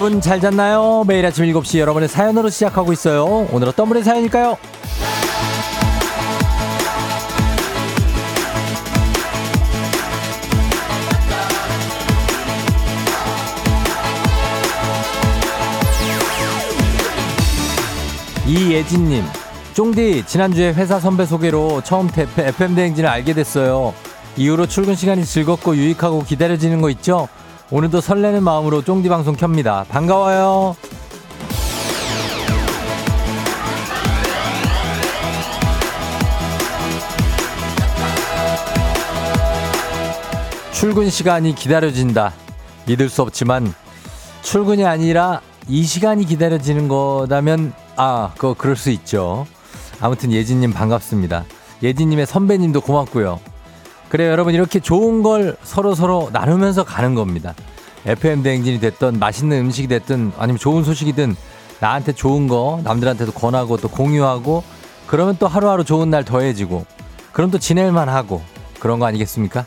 여러분 잘 잤나요? 매일 아침 7시 여러분의 사연으로 시작하고 있어요. 오늘 어떤 분의 사연일까요? 이예진님, 쫑디, 지난주에 회사 선배 소개로 처음 FM대행진을 알게 됐어요. 이후로 출근 시간이 즐겁고 유익하고 기다려지는 거 있죠? 오늘도 설레는 마음으로 쫑디 방송 켭니다. 반가워요. 출근 시간이 기다려진다. 믿을 수 없지만 출근이 아니라 이 시간이 기다려지는 거라면 아, 그거 그럴 수 있죠. 아무튼 예진님 반갑습니다. 예진님의 선배님도 고맙고요. 그래요, 여러분. 이렇게 좋은 걸 서로 서로 나누면서 가는 겁니다. FM 대행진이 됐던 맛있는 음식이 됐든 아니면 좋은 소식이든 나한테 좋은 거 남들한테도 권하고 또 공유하고 그러면 또 하루하루 좋은 날 더해지고 그럼 또 지낼만 하고 그런 거 아니겠습니까?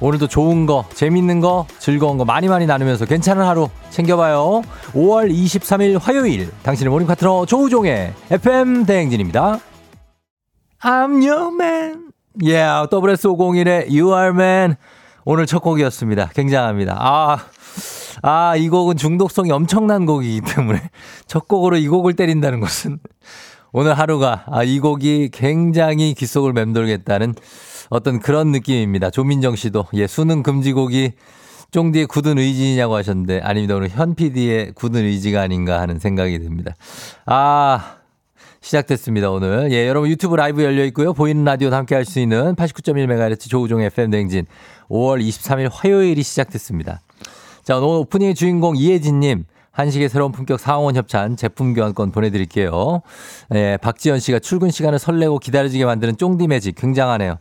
오늘도 좋은 거, 재밌는 거, 즐거운 거 많이 많이 나누면서 괜찮은 하루 챙겨봐요. 5월 23일 화요일 당신의 morning 파트너 조우종의 FM 대행진입니다. I'm your man. Yeah, WS501의 You are man. 오늘 첫 곡이었습니다. 굉장합니다. 아, 아, 이 곡은 중독성이 엄청난 곡이기 때문에 첫 곡으로 이 곡을 때린다는 것은 오늘 하루가 아, 이 곡이 굉장히 귓속을 맴돌겠다는 어떤 그런 느낌입니다. 조민정 씨도 예, 수능 금지곡이 쫑디의 굳은 의지냐고 하셨는데 아닙니다. 오늘 현 PD의 굳은 의지가 아닌가 하는 생각이 듭니다. 아, 시작됐습니다, 오늘. 예, 여러분 유튜브 라이브 열려 있고요. 보이는 라디오도 함께 할 수 있는 89.1MHz 조우종 FM 댕진 5월 23일 화요일이 시작됐습니다. 자, 오늘 오프닝의 주인공 이혜진님. 한식의 새로운 품격 상원 협찬 제품 교환권 보내드릴게요. 예, 박지연 씨가 출근 시간을 설레고 기다려지게 만드는 쫑디 매직 굉장하네요.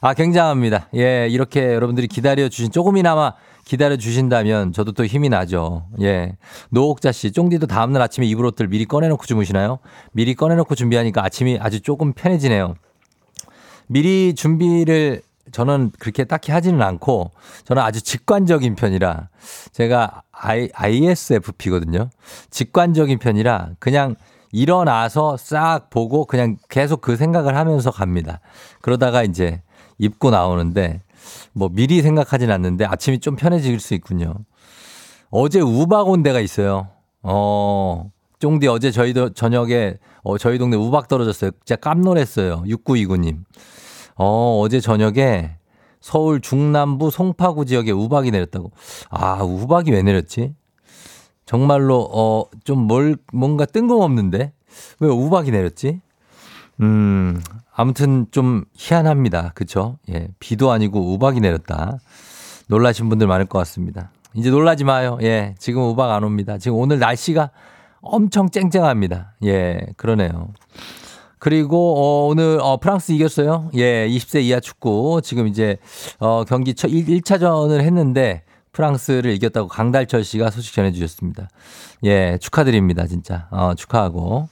아, 굉장합니다. 예, 이렇게 여러분들이 기다려주신, 조금이나마 기다려 주신다면 저도 또 힘이 나죠. 예. 노옥자 씨, 쫑디도 다음날 아침에 입을 옷들 미리 꺼내놓고 주무시나요? 미리 꺼내놓고 준비하니까 아침이 아주 조금 편해지네요. 미리 준비를 저는 그렇게 딱히 하지는 않고 저는 아주 직관적인 편이라 제가 I, ISFP거든요. 직관적인 편이라 그냥 일어나서 싹 보고 그냥 계속 그 생각을 하면서 갑니다. 그러다가 이제 입고 나오는데 뭐 미리 생각하진 않는데 아침이 좀 편해질 수 있군요. 어제 우박 온 데가 있어요. 어, 쫑디 어제 저희도 저녁에 어, 저희 동네 우박 떨어졌어요. 진짜 깜놀했어요. 6929님. 어, 어제 저녁에 서울 중남부 송파구 지역에 우박이 내렸다고. 아, 우박이 왜 내렸지? 정말로, 어, 좀 뭘, 뭔가 뜬금없는데? 왜 우박이 내렸지? 음, 아무튼 좀 희한합니다. 그쵸? 예. 비도 아니고 우박이 내렸다. 놀라신 분들 많을 것 같습니다. 이제 놀라지 마요. 예. 지금 우박 안 옵니다. 지금 오늘 날씨가 엄청 쨍쨍합니다. 예. 그러네요. 그리고 어, 오늘 어, 프랑스 이겼어요. 예, 20세 이하 축구 지금 이제 어, 경기 첫 1, 1차전을 했는데 프랑스를 이겼다고 강달철 씨가 소식 전해 주셨습니다. 예, 축하드립니다, 진짜. 어, 축하하고.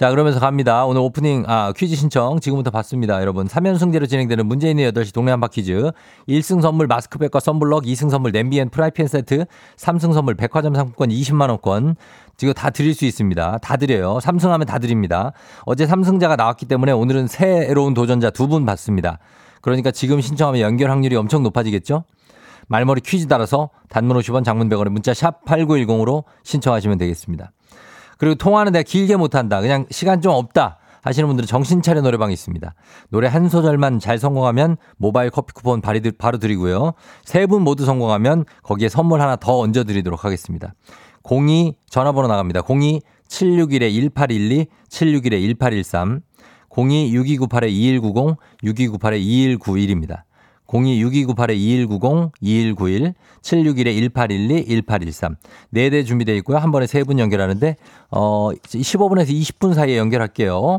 자, 그러면서 갑니다. 오늘 오프닝, 아, 퀴즈 신청 지금부터 받습니다. 여러분. 3연승제로 진행되는 있는 8시 동네 한바 퀴즈. 1승 선물 마스크팩과 썬블럭, 2승 선물 냄비 and 프라이팬 세트, 3승 선물 백화점 상품권 20만원권. 지금 다 드릴 수 있습니다. 다 드려요. 3승하면 다 드립니다. 어제 3승자가 나왔기 때문에 오늘은 새로운 도전자 두 분 받습니다. 그러니까 지금 신청하면 연결 확률이 엄청 높아지겠죠? 말머리 퀴즈 따라서 단문 50원 장문 100원에 문자 sharp 8910으로 신청하시면 되겠습니다. 그리고 통화는 내가 길게 못한다. 그냥 시간 좀 없다. 하시는 분들은 정신 차려 노래방이 있습니다. 노래 한 소절만 잘 성공하면 모바일 커피 쿠폰 바로 드리고요. 세 분 모두 성공하면 거기에 선물 하나 더 얹어 드리도록 하겠습니다. 02 전화번호 나갑니다. 02 761-1812, 761-1813, 02-6298-2190, 6298-2191입니다. 02-6298-2190, 2191, 761-1812, 1813. 네대 준비되어 있고요. 한 번에 세 분 연결하는데, 어, 15분에서 20분 사이에 연결할게요.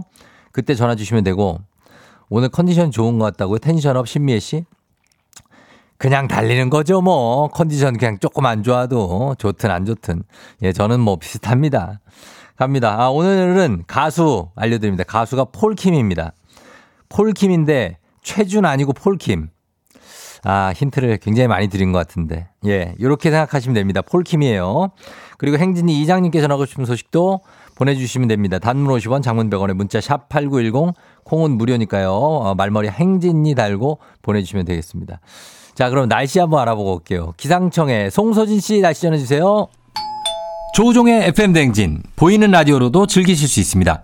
그때 전화 주시면 되고, 오늘 컨디션 좋은 것 같다고요? 텐션업 신미애 씨? 그냥 달리는 거죠, 뭐. 컨디션 그냥 조금 안 좋아도 좋든 안 좋든. 예, 저는 뭐 비슷합니다. 갑니다. 아, 오늘은 가수 알려드립니다. 가수가 폴킴입니다. 폴킴인데 최준 아니고 폴킴. 아, 힌트를 굉장히 많이 드린 것 같은데. 예, 이렇게 생각하시면 됩니다. 폴킴이에요. 그리고 행진이 이장님께 전하고 싶은 소식도 보내주시면 됩니다. 단문 50원, 장문 100원에 문자 sharp 8910, 콩은 무료니까요. 어, 말머리 행진이 달고 보내주시면 되겠습니다. 자, 그럼 날씨 한번 알아보고 올게요. 기상청에 송소진 씨 날씨 전해주세요. 조우종의 FM 댕진 보이는 라디오로도 즐기실 수 있습니다.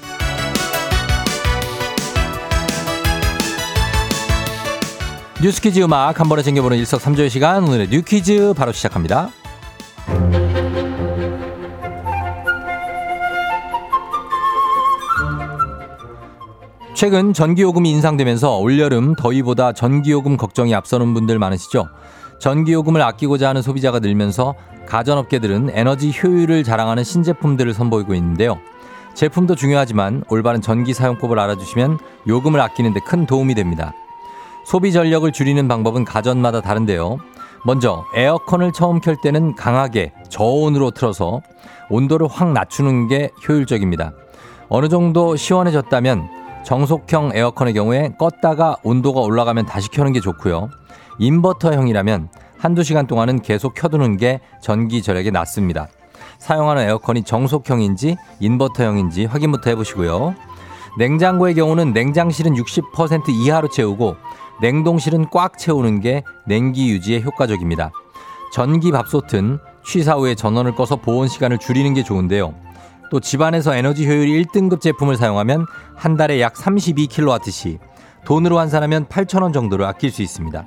뉴스 퀴즈 음악 한 번에 챙겨보는 일석삼조의 시간 오늘의 뉴 퀴즈 바로 시작합니다. 최근 전기요금이 인상되면서 올여름 더위보다 전기요금 걱정이 앞서는 분들 많으시죠? 전기요금을 아끼고자 하는 소비자가 늘면서 가전업계들은 에너지 효율을 자랑하는 신제품들을 선보이고 있는데요. 제품도 중요하지만 올바른 전기 사용법을 알아주시면 요금을 아끼는 데 큰 도움이 됩니다. 소비 전력을 줄이는 방법은 가전마다 다른데요. 먼저 에어컨을 처음 켤 때는 강하게 저온으로 틀어서 온도를 확 낮추는 게 효율적입니다. 어느 정도 시원해졌다면 정속형 에어컨의 경우에 껐다가 온도가 올라가면 다시 켜는 게 좋고요. 인버터형이라면 한두 시간 동안은 계속 켜두는 게 전기 절약에 낫습니다. 사용하는 에어컨이 정속형인지 인버터형인지 확인부터 해보시고요. 냉장고의 경우는 냉장실은 60% 이하로 채우고 냉동실은 꽉 채우는 게 냉기 유지에 효과적입니다. 전기 밥솥은 취사 후에 전원을 꺼서 보온 시간을 줄이는 게 좋은데요. 또 집안에서 에너지 효율 1등급 제품을 사용하면 한 달에 약 32kWh, 돈으로 환산하면 8,000원 정도를 아낄 수 있습니다.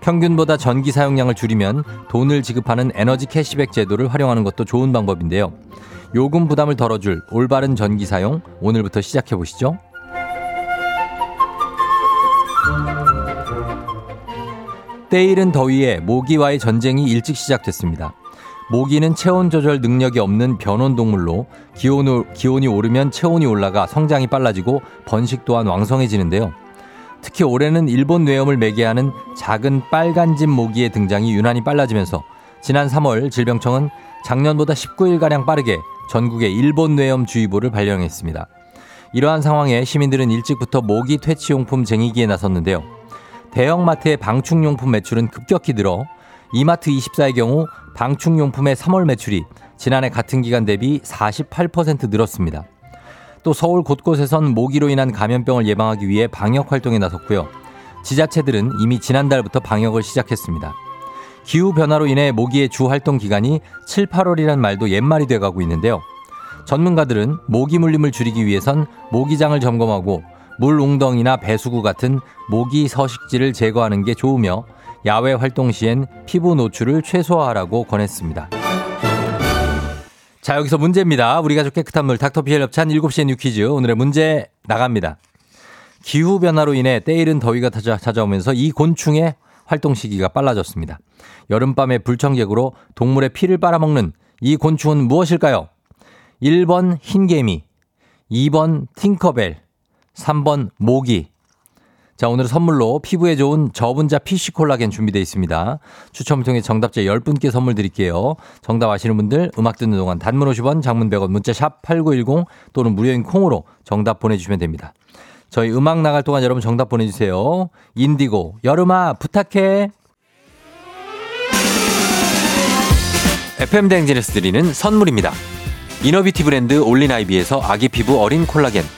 평균보다 전기 사용량을 줄이면 돈을 지급하는 에너지 캐시백 제도를 활용하는 것도 좋은 방법인데요. 요금 부담을 덜어줄 올바른 전기 사용 오늘부터 시작해 보시죠. 때이른 더위에 모기와의 전쟁이 일찍 시작됐습니다. 모기는 체온 조절 능력이 없는 변온 동물로 기온, 기온이 오르면 체온이 올라가 성장이 빨라지고 번식 또한 왕성해지는데요. 특히 올해는 일본 뇌염을 매개하는 작은 빨간집 모기의 등장이 유난히 빨라지면서 지난 3월 질병청은 작년보다 19일가량 빠르게 전국에 일본 뇌염 주의보를 발령했습니다. 이러한 상황에 시민들은 일찍부터 모기 퇴치용품 쟁이기에 나섰는데요. 대형마트의 방충용품 매출은 급격히 늘어 이마트 24의 경우 방충용품의 3월 매출이 지난해 같은 기간 대비 48% 늘었습니다. 또 서울 곳곳에선 모기로 인한 감염병을 예방하기 위해 방역 활동에 나섰고요. 지자체들은 이미 지난달부터 방역을 시작했습니다. 기후 변화로 인해 모기의 주 활동 기간이 7, 8월이란 말도 옛말이 돼가고 있는데요. 전문가들은 모기 물림을 줄이기 위해선 모기장을 점검하고 물 웅덩이나 배수구 같은 모기 서식지를 제거하는 게 좋으며 야외 활동 시엔 피부 노출을 최소화하라고 권했습니다. 자, 여기서 문제입니다. 우리 가족 깨끗한 물 닥터피엘 협찬 7시에 뉴 퀴즈. 오늘의 문제 나갑니다. 기후변화로 인해 때이른 더위가 찾아오면서 이 곤충의 활동 시기가 빨라졌습니다. 여름밤의 불청객으로 동물의 피를 빨아먹는 이 곤충은 무엇일까요? 1번 흰개미, 2번 팅커벨, 3번 모기. 자, 오늘 선물로 피부에 좋은 저분자 PC 콜라겐 준비되어 있습니다. 추첨을 통해 정답자 10분께 선물 드릴게요. 정답 아시는 분들 음악 듣는 동안 단문 50원, 장문 100원, 문자 샵 8910 또는 무료인 콩으로 정답 보내주시면 됩니다. 저희 음악 나갈 동안 여러분 정답 보내주세요. 인디고, 여름아, 부탁해. FM대행진에서 드리는 선물입니다. Inner beauty 브랜드 올린 아이비에서 아기 피부 어린 콜라겐.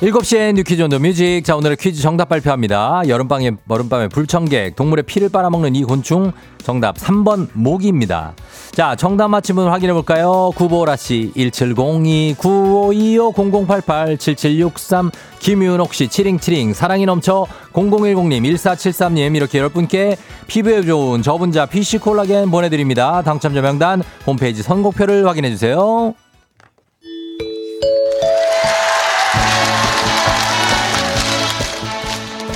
7시에 New Quiz on the Music. 자, 오늘의 퀴즈 정답 발표합니다. 여름밤에, 여름밤에 불청객, 동물의 피를 빨아먹는 이 곤충. 정답 3번 모기입니다. 자, 정답 맞힌 분 확인해 볼까요? 구보라씨, 1702, 9525, 0088, 7763, 김윤옥 씨, 치링치링, 사랑이 넘쳐, 0010님, 1473님, 이렇게 여러분께 피부에 좋은 저분자 fish 콜라겐 보내드립니다. 당첨자 명단 홈페이지 선곡표를 확인해 주세요.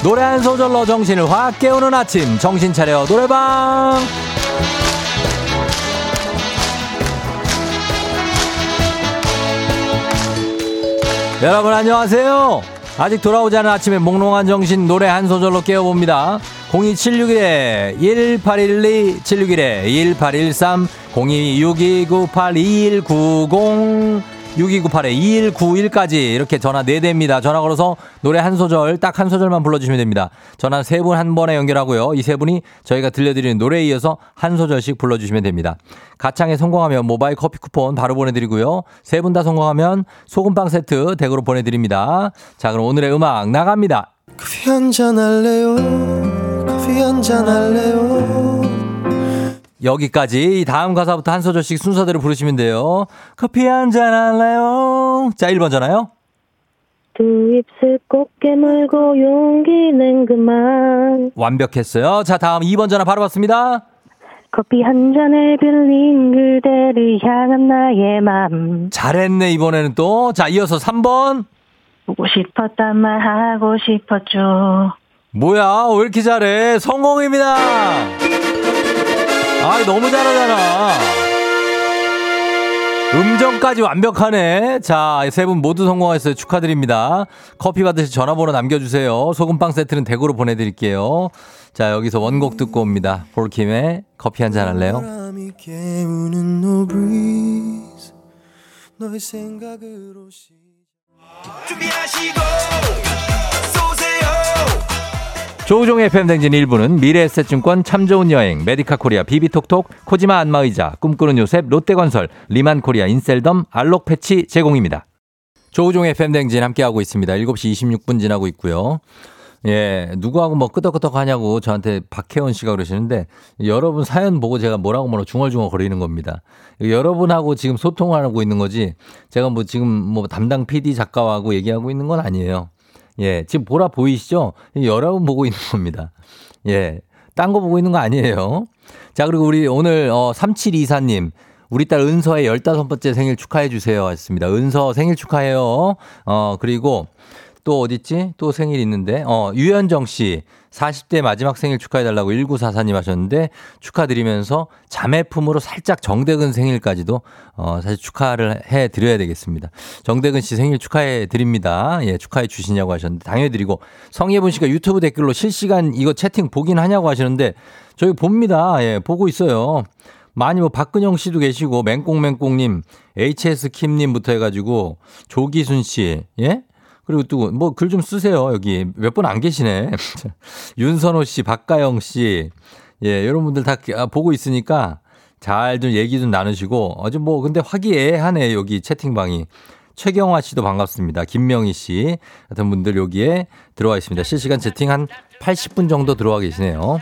노래 한 소절로 정신을 확 깨우는 아침. 정신 차려 노래방. 여러분 안녕하세요. 아직 돌아오지 않은 아침에 몽롱한 정신 노래 한 소절로 깨워봅니다. 02761에 1812 761에 1813 0262982190 6298-2191까지 이렇게 전화 4대입니다. 전화 걸어서 노래 한 소절, 딱 한 소절만 불러주시면 됩니다. 전화 세분한 번에 연결하고요. 이 세 분이 저희가 들려드리는 노래에 이어서 한 소절씩 불러주시면 됩니다. 가창에 성공하면 모바일 커피 쿠폰 바로 보내드리고요. 세 분 다 성공하면 소금빵 세트 댁으로 보내드립니다. 자, 그럼 오늘의 음악 나갑니다. 커피 한잔 할래요? 커피 한잔 할래요? 여기까지 다음 가사부터 한 소절씩 순서대로 부르시면 돼요. 커피 한 잔 할래요? 자, 1번 전화요. 두 입술 꼭 깨물고 용기는 그만. 완벽했어요. 자, 다음 2번 전화 바로 받습니다. 커피 한 잔을 빌린 그대를 향한 나의 맘. 잘했네, 이번에는 또. 자, 이어서 3번. 보고 싶었단 말 하고 싶었죠. 뭐야, 왜 이렇게 잘해? 성공입니다! 아, 너무 잘하잖아. 음정까지 완벽하네. 자, 세 분 모두 성공하셨어요. 축하드립니다. 커피 받으실 전화번호 남겨주세요. 소금빵 세트는 댁으로 보내드릴게요. 자, 여기서 원곡 듣고 옵니다. 폴킴의 커피 한 잔 할래요? 준비하시고 조우종의 FM 댕진 1부는 미래에셋증권 참 좋은 여행, 메디카 코리아 비비톡톡, 코지마 안마의자, 꿈꾸는 요셉, 롯데건설, 리만 코리아 인셀덤, 알록 패치 제공입니다. 조우종의 팬댕진 함께하고 있습니다. 7시 26분 지나고 있고요. 예, 누구하고 뭐 끄덕끄덕 하냐고 저한테 박혜원 씨가 그러시는데 여러분 사연 보고 제가 뭐라고 뭐라고 중얼중얼 거리는 겁니다. 여러분하고 지금 소통을 하고 있는 거지 제가 뭐 지금 뭐 담당 PD 작가하고 얘기하고 있는 건 아니에요. 예, 지금 보라 보이시죠? 여러분 보고 있는 겁니다. 예, 딴 거 보고 있는 거 아니에요. 자, 그리고 우리 오늘 어 3724님 우리 딸 은서의 15번째 생일 축하해 주세요. 하셨습니다. 은서 생일 축하해요. 어, 그리고 또 어딨지? 또 생일 있는데, 어, 유현정 씨, 40대 마지막 생일 축하해달라고 1944님 하셨는데, 축하드리면서 자매품으로 살짝 정대근 생일까지도, 어, 사실 축하를 해 드려야 되겠습니다. 정대근 씨 생일 축하해 드립니다. 예, 축하해 주시냐고 하셨는데, 당연히 드리고, 성예분 씨가 유튜브 댓글로 실시간 이거 채팅 보긴 하냐고 하시는데, 저희 봅니다. 예, 보고 있어요. 많이 뭐 박근영 씨도 계시고 맹꽁맹꽁님, HS 킴님부터 해가지고 조기순 씨, 예? 그리고 또 뭐 글 좀 쓰세요 여기 몇 분 안 계시네. 윤선호 씨, 박가영 씨, 예, 여러분들 다 아, 보고 있으니까 잘 좀 얘기 좀 나누시고 아주 뭐 근데 화기애애하네 여기 채팅방이. 최경화 씨도 반갑습니다. 김명희 씨 같은 분들 여기에 들어와 있습니다. 실시간 채팅 한 80분 정도 들어와 계시네요.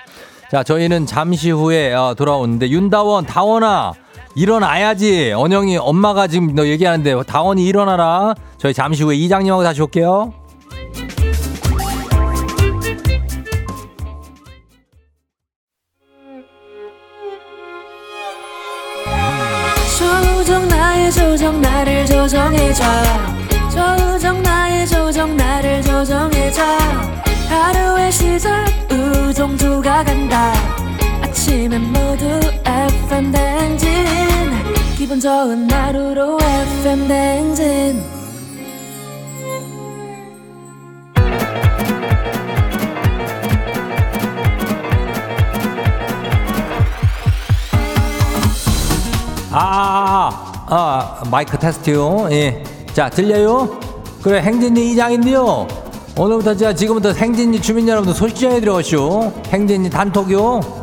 자, 저희는 잠시 후에 어, 돌아오는데 윤다원, 다원아 일어나야지. 언영이 엄마가 지금 너 얘기하는데 다원이 일어나라. 저희 잠시 후에 이장님하고 다시 올게요. 조정 나의 조정 나를 조정해줘 조정 나의 조정 나를 조정해줘 하루의 시절 우정조가 간다 아침엔 모두 FM 댕진 기분 좋은 하루로 FM 댕진 아, 아, 아, 마이크 테스트요. 예. 자, 들려요? 그래, 행진이 이장인데요. 오늘부터 자, 지금부터 행진이 주민 여러분들 소식 전해드려오시오. 행진이 단톡요.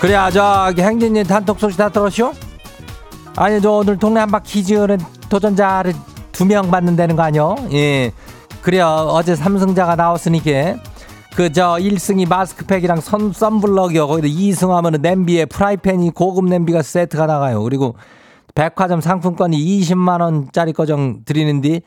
그래, 아, 저기 행진이 단톡 소식 다 들었쇼? 아니, 저 오늘 동네 한바 퀴즈는 도전자를 두 명 받는다는 거 아니요? 예. 그래요. 어제 삼승자가 나왔으니까. 그저 1승이 마스크팩이랑 선 썬블럭이요. 거기다 2승 하면은 냄비에 프라이팬이 고급 냄비가 세트가 나가요. 그리고 백화점 상품권이 20만 원짜리 거정 드리는데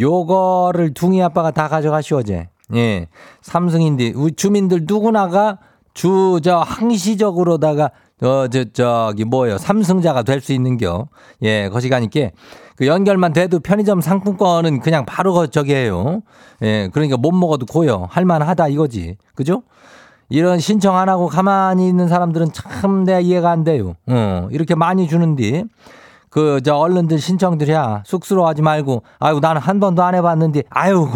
요거를 둥이 아빠가 다 가져가시오 어제. 예. 삼승인데 주민들 누구나가 주 저 항시적으로다가 어저 저기 뭐예요 삼승자가 될 수 있는겨. 예, 거시 가니까 그 연결만 돼도 편의점 상품권은 그냥 바로 거 저기 해요. 예, 그러니까 못 먹어도 고요. 할만하다 이거지. 그죠? 이런 신청 안 하고 가만히 있는 사람들은 참 내가 이해가 안 돼요. 어, 이렇게 많이 주는데. 그, 저, 얼른들 신청들이야. 쑥스러워하지 말고. 아유, 나는 한 번도 안 해봤는데. 아유,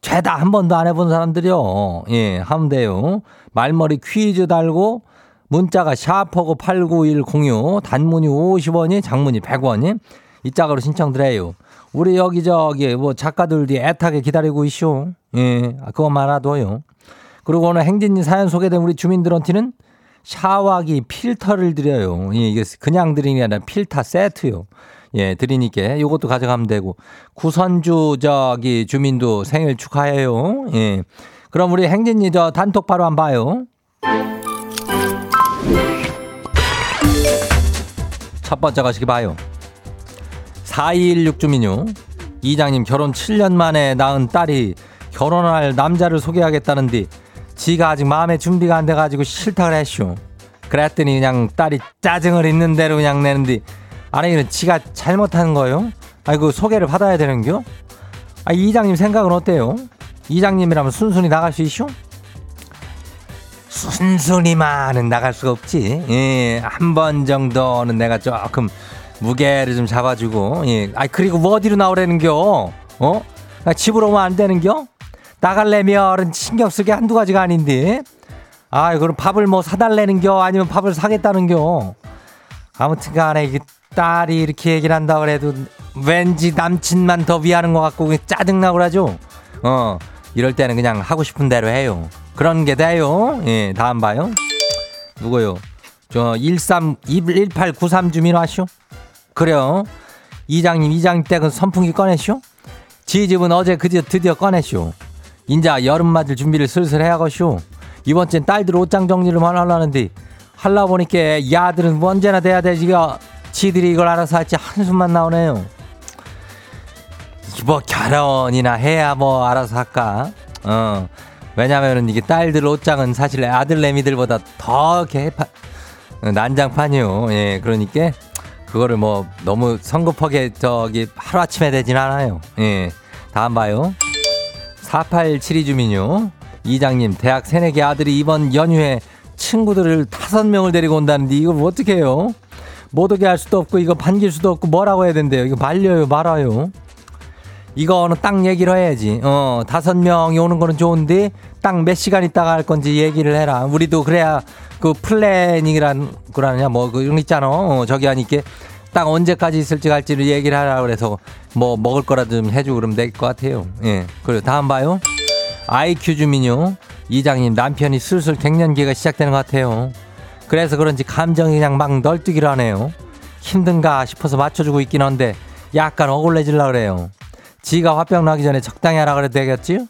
죄다 한 번도 안 해본 사람들이요. 예, 하면 돼요. 말머리 퀴즈 달고 문자가 샤퍼고 89106 단문이 50원이 장문이 100원이 이 짝으로 신청드려요. 우리 여기저기 뭐 작가들이 애타게 기다리고 있쇼. 예, 그것만 알아둬요. 그리고 오늘 행진이 사연 소개된 우리 주민들한테는 샤워기 필터를 드려요. 예, 이게 그냥 드리는 게 아니라 필터 세트요. 예, 드리니까 요것도 가져가면 되고 구선주 저기 주민도 생일 축하해요. 예. 그럼 우리 행진이 저 단톡 바로 한번 봐요. 첫 번째 가시기 봐요. 4216 주민요. 이장님 결혼 7년 만에 낳은 딸이 결혼할 남자를 소개하겠다는데 지가 아직 마음의 준비가 안 돼가지고 싫다고 했쇼. 그랬더니 그냥 딸이 짜증을 있는 대로 그냥 내는데 아니 이는 지가 잘못한 거요? 아이고 소개를 받아야 되는겨? 아 이장님 생각은 어때요? 이장님이라면 순순히 나갈 수 있쇼? 순순히만은 나갈 수가 없지. 예, 한 번 정도는 내가 조금 무게를 좀 잡아주고, 예. 아, 그리고 뭐 어디로 나오라는겨? 어? 아, 집으로 오면 안 되는겨? 나갈래면은 신경 쓰게 한두 가지가 아닌데. 아, 그럼 밥을 뭐 사달래는겨? 아니면 밥을 사겠다는겨? 아무튼 간에 이게 딸이 이렇게 얘기를 한다 그래도 왠지 남친만 더 위하는 것 같고 짜증나고 그러죠? 어, 이럴 때는 그냥 하고 싶은 대로 해요. 그런 게 돼요. 예, 다음 봐요. 누구요? 저 13, 1893 주민 와쇼? 그래요. 이장님, 이장님 댁은 선풍기 꺼내쇼? 지 집은 어제 그제 드디어 꺼내쇼. 인자 여름 맞을 준비를 슬슬 해야겠쇼. 이번 주엔 딸들 옷장 정리를 하려는데 할라 보니까 야들은 언제나 돼야 되지가 지들이 이걸 알아서 할지 한숨만 나오네요. 뭐 결혼이나 해야 뭐 알아서 할까? 어. 왜냐면은 이게 딸들 옷장은 사실 아들 내미들보다 더 개파 난장판이요. 예, 그러니까 그거를 뭐 너무 성급하게 저기 하루아침에 되진 않아요. 예. 다음 봐요. 4872 주민요. 이장님, 대학 새내기 아들이 이번 연휴에 친구들을 다섯 명을 데리고 온다는데 이걸 어떻게 해요? 못 오게 할 수도 없고 이거 반길 수도 없고 뭐라고 해야 된대요. 이거 말려요 말아요. 이거는 딱 얘기를 해야지. 어 다섯 명이 오는 거는 좋은데 딱 몇 시간 있다가 할 건지 얘기를 해라. 우리도 그래야 그 플래닝이란 거라냐 뭐 그런 거 있잖아. 어, 저기 하니까 딱 언제까지 있을지 갈지를 얘기를 하라 그래서 뭐 먹을 거라도 좀 해주고 그러면 될 것 같아요. 예. 그리고 다음 봐요. IQ 주민요. 이장님 남편이 슬슬 갱년기가 시작되는 것 같아요. 그래서 그런지 감정이 그냥 막 널뛰기를 하네요. 힘든가 싶어서 맞춰주고 있긴 한데 약간 억울해질라 그래요. 지가 화병 나기 전에 적당히 하라 그래도 되겠지?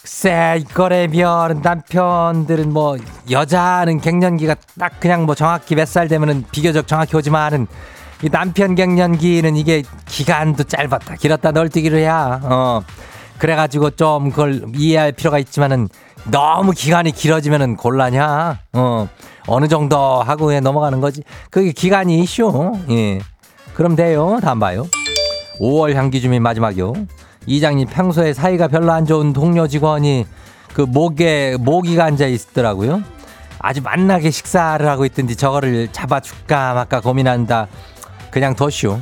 글쎄 이거라면 남편들은 뭐 여자는 갱년기가 딱 그냥 뭐 정확히 몇 살 되면은 비교적 정확히 오지만은 이 남편 갱년기는 이게 기간도 짧았다 길었다 널뛰기를 해야 어. 그래가지고 좀 그걸 이해할 필요가 있지만은 너무 기간이 길어지면은 곤란이야 어. 어느 정도 하고 그냥 넘어가는 거지. 그게 기간이 이슈 예. 그럼 돼요. 다음 봐요 5월 향기 주민 마지막이요. 이장님 평소에 사이가 별로 안 좋은 동료 직원이 그 목에 모기가 앉아 있더라고요. 아주 만나게 식사를 하고 있던지 저거를 잡아줄까 말까 고민한다. 그냥 둬쇼.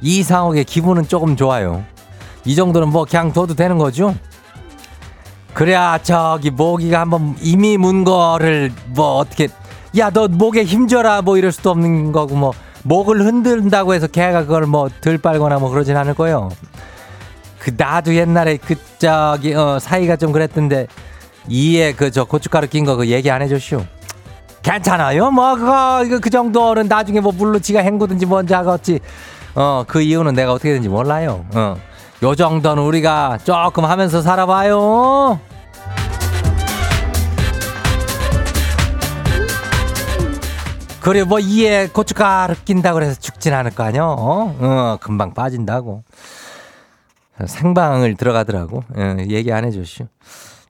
이 상황의 기분은 조금 좋아요. 이 정도는 뭐 그냥 둬도 되는 거죠. 그래야 저기 모기가 한번 이미 문 거를 뭐 어떻게 야 너 목에 힘줘라 뭐 이럴 수도 없는 거고 뭐 목을 흔든다고 해서 걔가 그걸 뭐덜 빨거나 뭐 그러진 않을 거예요. 그 나도 옛날에 그 저기 어 사이가 좀 그랬던데 이에 그 저 고춧가루 낀 거 그 얘기 안 해줬슈. 괜찮아요. 뭐 그거 이거 그 정도는 나중에 뭐 물로 지가 헹구든지 뭔지 하겠지. 어 그 이유는 내가 어떻게 되는지 몰라요. 어. 요 정도는 우리가 조금 하면서 살아봐요. 그래 뭐 이에 고춧가루 낀다고 해서 죽진 않을 거 아니야. 어? 어 금방 빠진다고. 생방을 들어가더라고. 예, 얘기 안 해줬슈.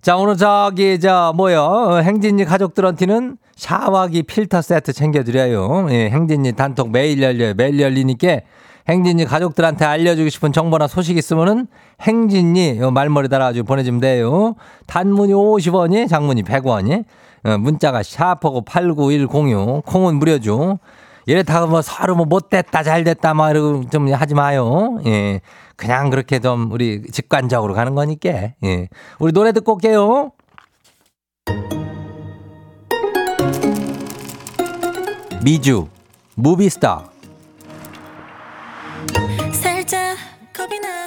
자 오늘 저기 저 뭐요 행진이 가족들한테는 샤워기 필터 세트 챙겨드려요. 예, 행진이 단톡 매일 열려요. 매일 열리니까 행진이 가족들한테 알려주고 싶은 정보나 소식 있으면은 행진이 요 말머리 달아가지고 보내주면 돼요. 단문이 50원이, 장문이 100원이. 어, 문자가 샤퍼고 89106. 콩은 무료죠. 이래다가 뭐 서로 뭐 못됐다 잘됐다 막 이러고 좀 하지 마요. 예. 그냥 그렇게 좀 우리 직관적으로 가는 거니까. 예. 우리 노래 듣고 올게요. 미주 Movie Star 살짝 겁이 나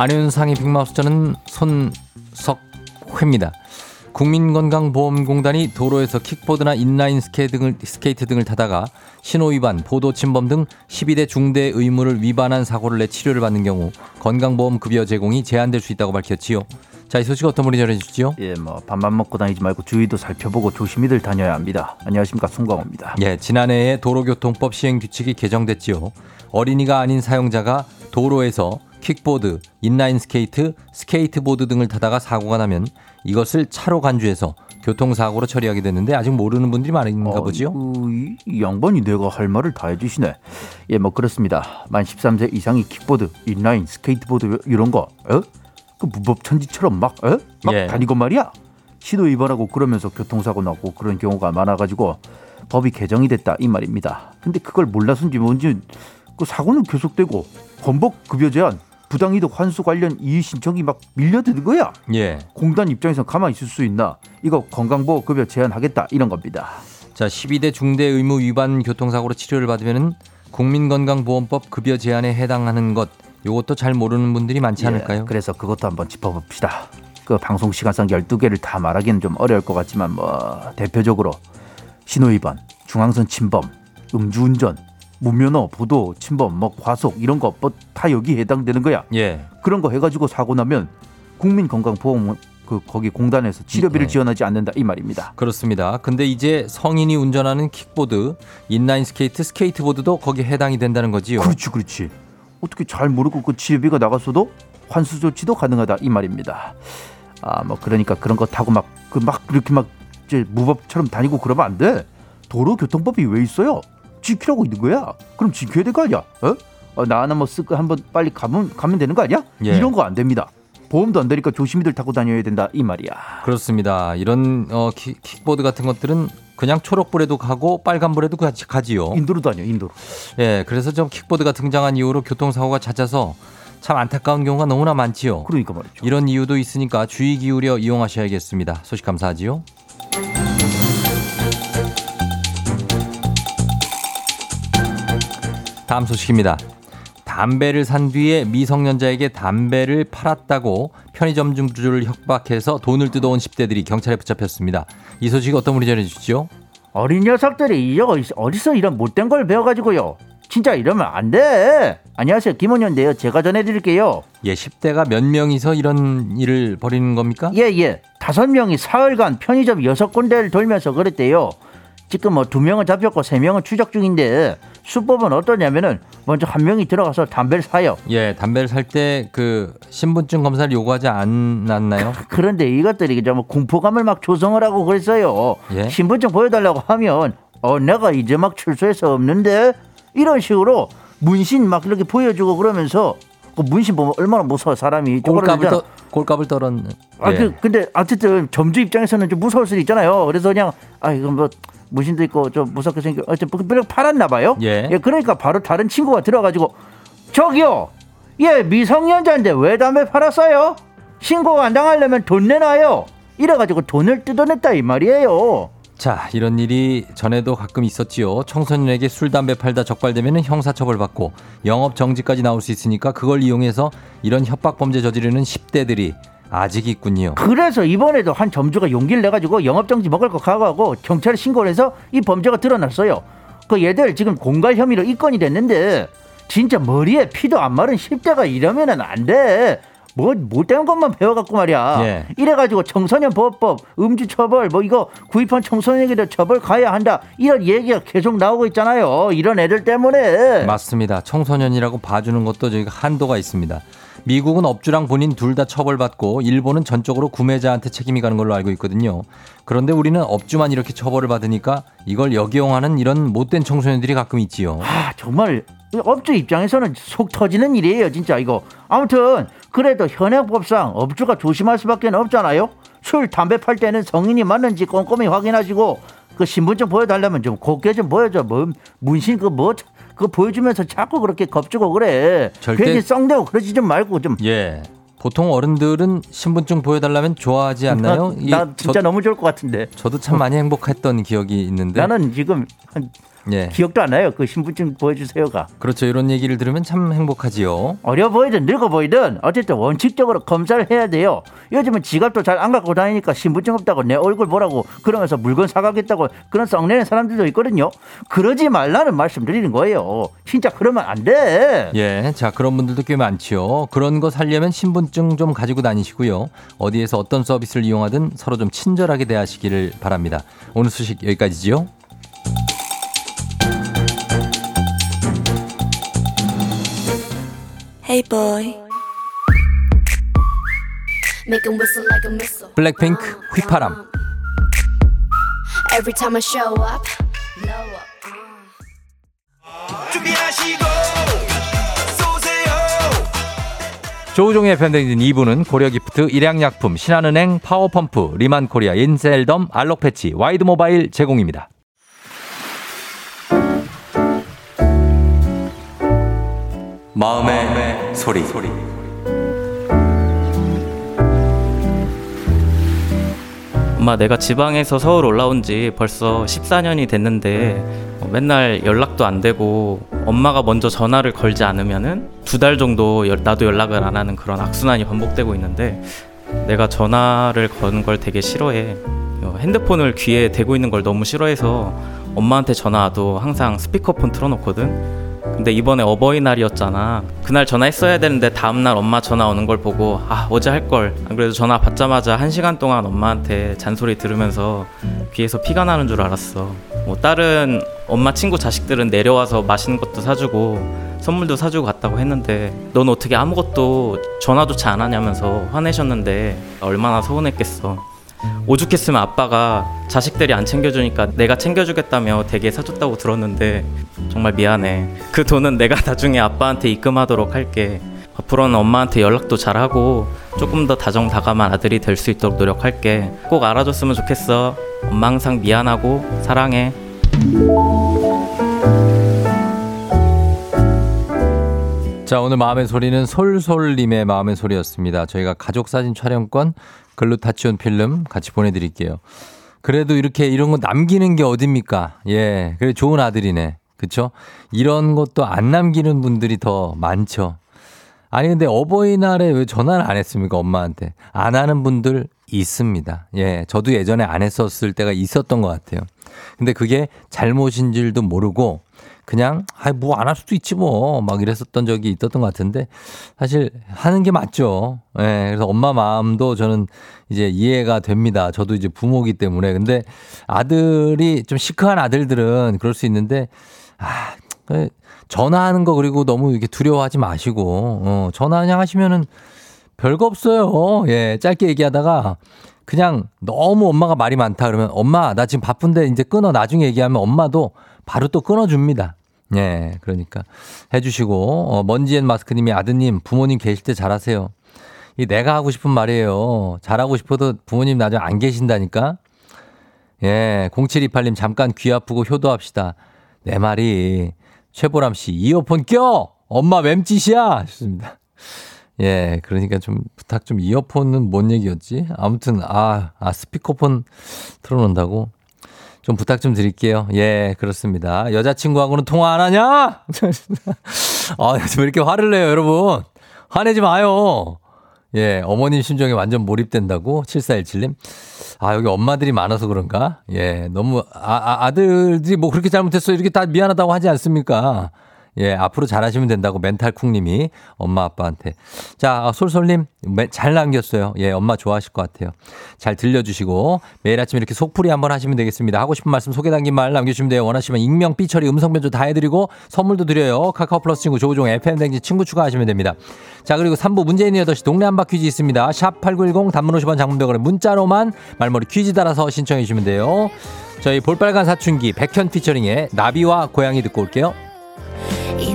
안윤상의 빅마우스 저는 손석회입니다. 국민건강보험공단이 도로에서 킥보드나 인라인 스케이트 등을, 스케이트 등을 타다가 신호위반, 보도침범 등 12대 중대 의무를 위반한 사고를 내 치료를 받는 경우 건강보험 급여 제공이 제한될 수 있다고 밝혔지요. 자, 이 소식 어떤 분이 전해주시죠? 예, 뭐 밥만 먹고 다니지 말고 주위도 살펴보고 조심히들 다녀야 합니다. 안녕하십니까 송광호입니다. 예, 지난해에 도로교통법 시행 규칙이 개정됐지요. 어린이가 아닌 사용자가 도로에서 킥보드, 인라인 스케이트, 스케이트보드 등을 타다가 사고가 나면 이것을 차로 간주해서 교통사고로 처리하게 됐는데 아직 모르는 분들이 많은가 보지요. 어, 이, 이 양반이 내가 할 말을 다 해주시네. 예, 뭐 그렇습니다. 만 13세 이상이 킥보드, 인라인, 스케이트보드 이런 거, 어? 그 무법 천지처럼 막, 어? 막 예. 다니고 말이야. 신호 위반하고 그러면서 교통사고 나고 그런 경우가 많아가지고 법이 개정이 됐다 이 말입니다. 근데 그걸 몰라서인지 뭔지 그 사고는 계속되고 건복 급여 제한, 부당이득 환수 관련 이의 신청이 막 밀려드는 거야. 예. 공단 입장에서 가만히 있을 수 있나? 이거 건강보험 급여 제한하겠다 이런 겁니다. 자, 12대 중대 의무 위반 교통사고로 치료를 받으면은 국민건강보험법 급여 제한에 해당하는 것 요것도 잘 모르는 분들이 많지 않을까요? 예, 그래서 그것도 한번 짚어봅시다. 그 방송 시간상 12개를 다 말하기는 좀 어려울 것 같지만 뭐 대표적으로 신호위반, 중앙선 침범, 음주운전, 무면허, 보도, 침범, 뭐 과속 이런 거뭐다 여기 해당되는 거야. 예. 그런 거 해가지고 사고 나면 국민건강보험 그 거기 공단에서 치료비를 네. 지원하지 않는다 이 말입니다. 그렇습니다. 근데 이제 성인이 운전하는 킥보드, 인라인 스케이트, 스케이트보드도 거기에 해당이 된다는 거지요. 그렇지, 그렇지. 어떻게 잘 모르고 그 치료비가 나갔어도 환수 조치도 가능하다 이 말입니다. 아, 뭐 그러니까 그런 거 타고 막 그막 그렇게 막 이제 무법처럼 다니고 그러면 안 돼. 도로교통법이 왜 있어요? 지키라고 있는 거야. 그럼 지켜야 될 거 아니야? 어? 어, 나 하나 뭐 쓰고 한번 빨리 가면 가면 되는 거 아니야? 예. 이런 거 안 됩니다. 보험도 안 되니까 조심히들 타고 다녀야 된다 이 말이야. 그렇습니다. 이런 어, 킥, 킥보드 같은 것들은 그냥 초록불에도 가고 빨간불에도 같이 가지요. 인도로 다녀 인도로. 예, 그래서 좀 킥보드가 등장한 이후로 교통사고가 잦아서 참 안타까운 경우가 너무나 많지요. 그러니까 말이죠. 이런 이유도 있으니까 주의 기울여 이용하셔야겠습니다. 소식 감사하지요. 다음 소식입니다. 담배를 산 뒤에 미성년자에게 담배를 팔았다고 편의점 주주를 협박해서 돈을 뜯어온 10대들이 경찰에 붙잡혔습니다. 이 소식 어떤 분이 전해주시죠? 어린 녀석들이 어디서 이런 못된 걸 배워가지고요. 진짜 이러면 안 돼. 안녕하세요 김원현인데요. 제가 전해드릴게요. 예, 10대가 몇 명이서 이런 일을 벌이는 겁니까? 예, 예. 다섯 명이 사흘간 편의점 여섯 군데를 돌면서 그랬대요. 지금 뭐 두 명은 잡혔고 세 명은 추적 중인데 수법은 어떠냐면은 먼저 한 명이 들어가서 담배를 사요. 예, 담배를 살 때 그 신분증 검사를 요구하지 않았나요? 그런데 이것들이 이제 뭐 공포감을 막 조성을 하고 그랬어요. 예? 신분증 보여달라고 하면 어 내가 이제 막 출소해서 없는데 이런 식으로 문신 막 이렇게 보여주고 그러면서 그 문신 보면 얼마나 무서워 사람이 꼴값을. 떠, 꼴값을 떨었는. 아, 예. 그, 근데 어쨌든 점주 입장에서는 좀 무서울 수도 있잖아요. 그래서 그냥 아 이거 뭐 무신도 있고 좀 무섭게 생겨 어쨌든 그냥 팔았나 봐요. 예. 그러니까 바로 다른 친구가 들어가지고 저기요, 예 미성년자인데 왜 담배 팔았어요? 신고 안 당하려면 돈 내놔요. 이래가지고 돈을 뜯어냈다 이 말이에요. 자, 이런 일이 전에도 가끔 있었지요. 청소년에게 술, 담배 팔다 적발되면 형사처벌 받고 영업 정지까지 나올 수 있으니까 그걸 이용해서 이런 협박 범죄 저지르는 10대들이 아직 있군요. 그래서 이번에도 한 점주가 용기를 내가지고 영업정지 먹을 거 각오하고 경찰에 신고를 해서 이 범죄가 드러났어요. 그 얘들 지금 공갈 혐의로 입건이 됐는데 진짜 머리에 피도 안 마른 10대가 이러면은 안 돼. 뭐 못된 것만 배워갖고 말이야. 예. 이래가지고 청소년 보호법, 음주 처벌, 뭐 이거 구입한 청소년에게도 처벌 가야 한다. 이런 얘기가 계속 나오고 있잖아요. 이런 애들 때문에. 맞습니다. 청소년이라고 봐주는 것도 저희가 한도가 있습니다. 미국은 업주랑 본인 둘 다 처벌받고 일본은 전적으로 구매자한테 책임이 가는 걸로 알고 있거든요. 그런데 우리는 업주만 이렇게 처벌을 받으니까 이걸 역이용하는 이런 못된 청소년들이 가끔 있지요. 아 정말 업주 입장에서는 속 터지는 일이에요 진짜 이거 아무튼 그래도 현행법상 업주가 조심할 수밖에 없잖아요 술 담배 팔 때는 성인이 맞는지 꼼꼼히 확인하시고 그 신분증 보여달라면 좀 곱게 좀 보여줘 뭐 문신 그뭐 그거 보여주면서 자꾸 그렇게 겁주고 그래 절대- 괜히 썩대고 그러지 좀 말고 좀 예. 보통 어른들은 신분증 보여달라면 좋아하지 않나요? 나, 나 진짜 저, 너무 좋을 것 같은데 저도 참 많이 행복했던 기억이 있는데. 나는 지금 한 예. 기억도 안 나요 그 신분증 보여주세요가 그렇죠. 이런 얘기를 들으면 참 행복하지요. 어려 보이든 늙어 보이든 어쨌든 원칙적으로 검사를 해야 돼요. 요즘은 지갑도 잘 안 갖고 다니니까 신분증 없다고 내 얼굴 보라고 그러면서 물건 사가겠다고 그런 썩내는 사람들도 있거든요. 그러지 말라는 말씀 드리는 거예요. 진짜 그러면 안 돼. 예. 자, 그런 분들도 꽤 많지요. 그런 거 살려면 신분증 좀 가지고 다니시고요. 어디에서 어떤 서비스를 이용하든 서로 좀 친절하게 대하시기를 바랍니다. 오늘 소식 여기까지지요. Hey boy Make 'em whistle like a missile. 블랙핑크 휘파람. Every time I show up, blow up. 준비하시고 쏘세요 조우종의 FM 댕진 2부는 고려기프트, 일양약품, 신한은행, 파워펌프, 리만코리아, 인셀덤, 알록패치, 와이드모바일 제공입니다. 마음의, 소리. 엄마 내가 지방에서 서울 올라온 지 벌써 14년이 됐는데 어, 맨날 연락도 안 되고 엄마가 먼저 전화를 걸지 않으면은 두 달 정도 연- 나도 연락을 안 하는 그런 악순환이 반복되고 있는데 내가 전화를 거는 걸 되게 싫어해 어, 핸드폰을 귀에 대고 있는 걸 너무 싫어해서 엄마한테 전화 와도 항상 스피커폰 틀어놓거든 근데 이번에 어버이날이었잖아. 그날 전화했어야 되는데 다음날 엄마 전화 오는 걸 보고 아 어제 할 걸. 안 그래도 전화 받자마자 한 시간 동안 엄마한테 잔소리 들으면서 귀에서 피가 나는 줄 알았어. 뭐 다른 엄마 친구 자식들은 내려와서 맛있는 것도 사주고 선물도 사주고 갔다고 했는데 넌 어떻게 아무것도 전화조차 안 하냐면서 화내셨는데 얼마나 서운했겠어. 오죽했으면 아빠가 자식들이 안 챙겨주니까 내가 챙겨주겠다며 되게 사줬다고 들었는데 정말 미안해. 그 돈은 내가 나중에 아빠한테 입금하도록 할게. 앞으로는 엄마한테 연락도 잘하고 조금 더 다정다감한 아들이 될 수 있도록 노력할게. 꼭 알아줬으면 좋겠어. 엄마 항상 미안하고 사랑해. 자, 오늘 마음의 소리는 솔솔님의 마음의 소리였습니다. 저희가 가족 사진 촬영권 글루타치온 필름 같이 보내드릴게요. 그래도 이렇게 이런 거 남기는 게 어딥니까? 예, 그래 좋은 아들이네. 그쵸? 이런 것도 안 남기는 분들이 더 많죠. 아니 근데 어버이날에 왜 전화를 안 했습니까 엄마한테 안 하는 분들 있습니다 예 저도 예전에 안 했었을 때가 있었던 것 같아요 근데 그게 잘못인 줄도 모르고 그냥 아뭐 안 할 수도 있지 뭐. 막 이랬었던 적이 있었던 것 같은데 사실 하는 게 맞죠. 예 그래서 엄마 마음도 저는 이제 이해가 됩니다. 저도 이제 부모기 때문에. 근데 아들이 좀 시크한 아들들은 그럴 수 있는데 아그 전화하는 거 그리고 너무 이렇게 두려워하지 마시고 어, 전화 그냥 하시면은 별거 없어요. 예, 짧게 얘기하다가 그냥 너무 엄마가 말이 많다 그러면 엄마 나 지금 바쁜데 이제 끊어. 나중에 얘기하면 엄마도 바로 또 끊어줍니다. 예, 그러니까 해주시고 어, 먼지앤 마스크님이 아드님 부모님 계실 때 잘하세요. 이 내가 하고 싶은 말이에요. 잘하고 싶어도 부모님 나중에 안 계신다니까. 예, 0728님 잠깐 귀 아프고 효도합시다. 내 말이 최보람 씨, 이어폰 껴! 엄마 맴짓이야! 하셨습니다. 예, 그러니까 좀 부탁 좀 이어폰은 뭔 얘기였지? 아무튼, 아, 아, 스피커폰 틀어놓는다고? 좀 부탁 좀 드릴게요. 예, 그렇습니다. 여자친구하고는 통화 안 하냐? 아, 왜 이렇게 화를 내요, 여러분? 화내지 마요. 예, 어머님 심정에 완전 몰입된다고? 7417님. 아, 여기 엄마들이 많아서 그런가? 예, 너무, 아, 아, 아들들이 뭐 그렇게 잘못했어. 이렇게 다 미안하다고 하지 않습니까? 예, 앞으로 잘하시면 된다고 멘탈 쿵님이 엄마 아빠한테. 자, 솔솔님 잘 남겼어요. 예, 엄마 좋아하실 것 같아요. 잘 들려주시고 매일 아침 이렇게 속풀이 한번 하시면 되겠습니다. 하고 싶은 말씀 소개 담긴 말 남겨주시면 돼요. 원하시면 익명, 삐처리, 음성 변조 다 해드리고 선물도 드려요. 카카오 플러스 친구 조우종 FM 댕지 친구 추가하시면 됩니다. 자, 그리고 3부 문재인의 8시 동네 한바 퀴즈 있습니다. 샵8910 단문 50원 장문병원에 문자로만 말머리 퀴즈 달아서 신청해 주시면 돼요. 저희 볼빨간 사춘기 백현 피처링의 나비와 고양이 듣고 올게요. 이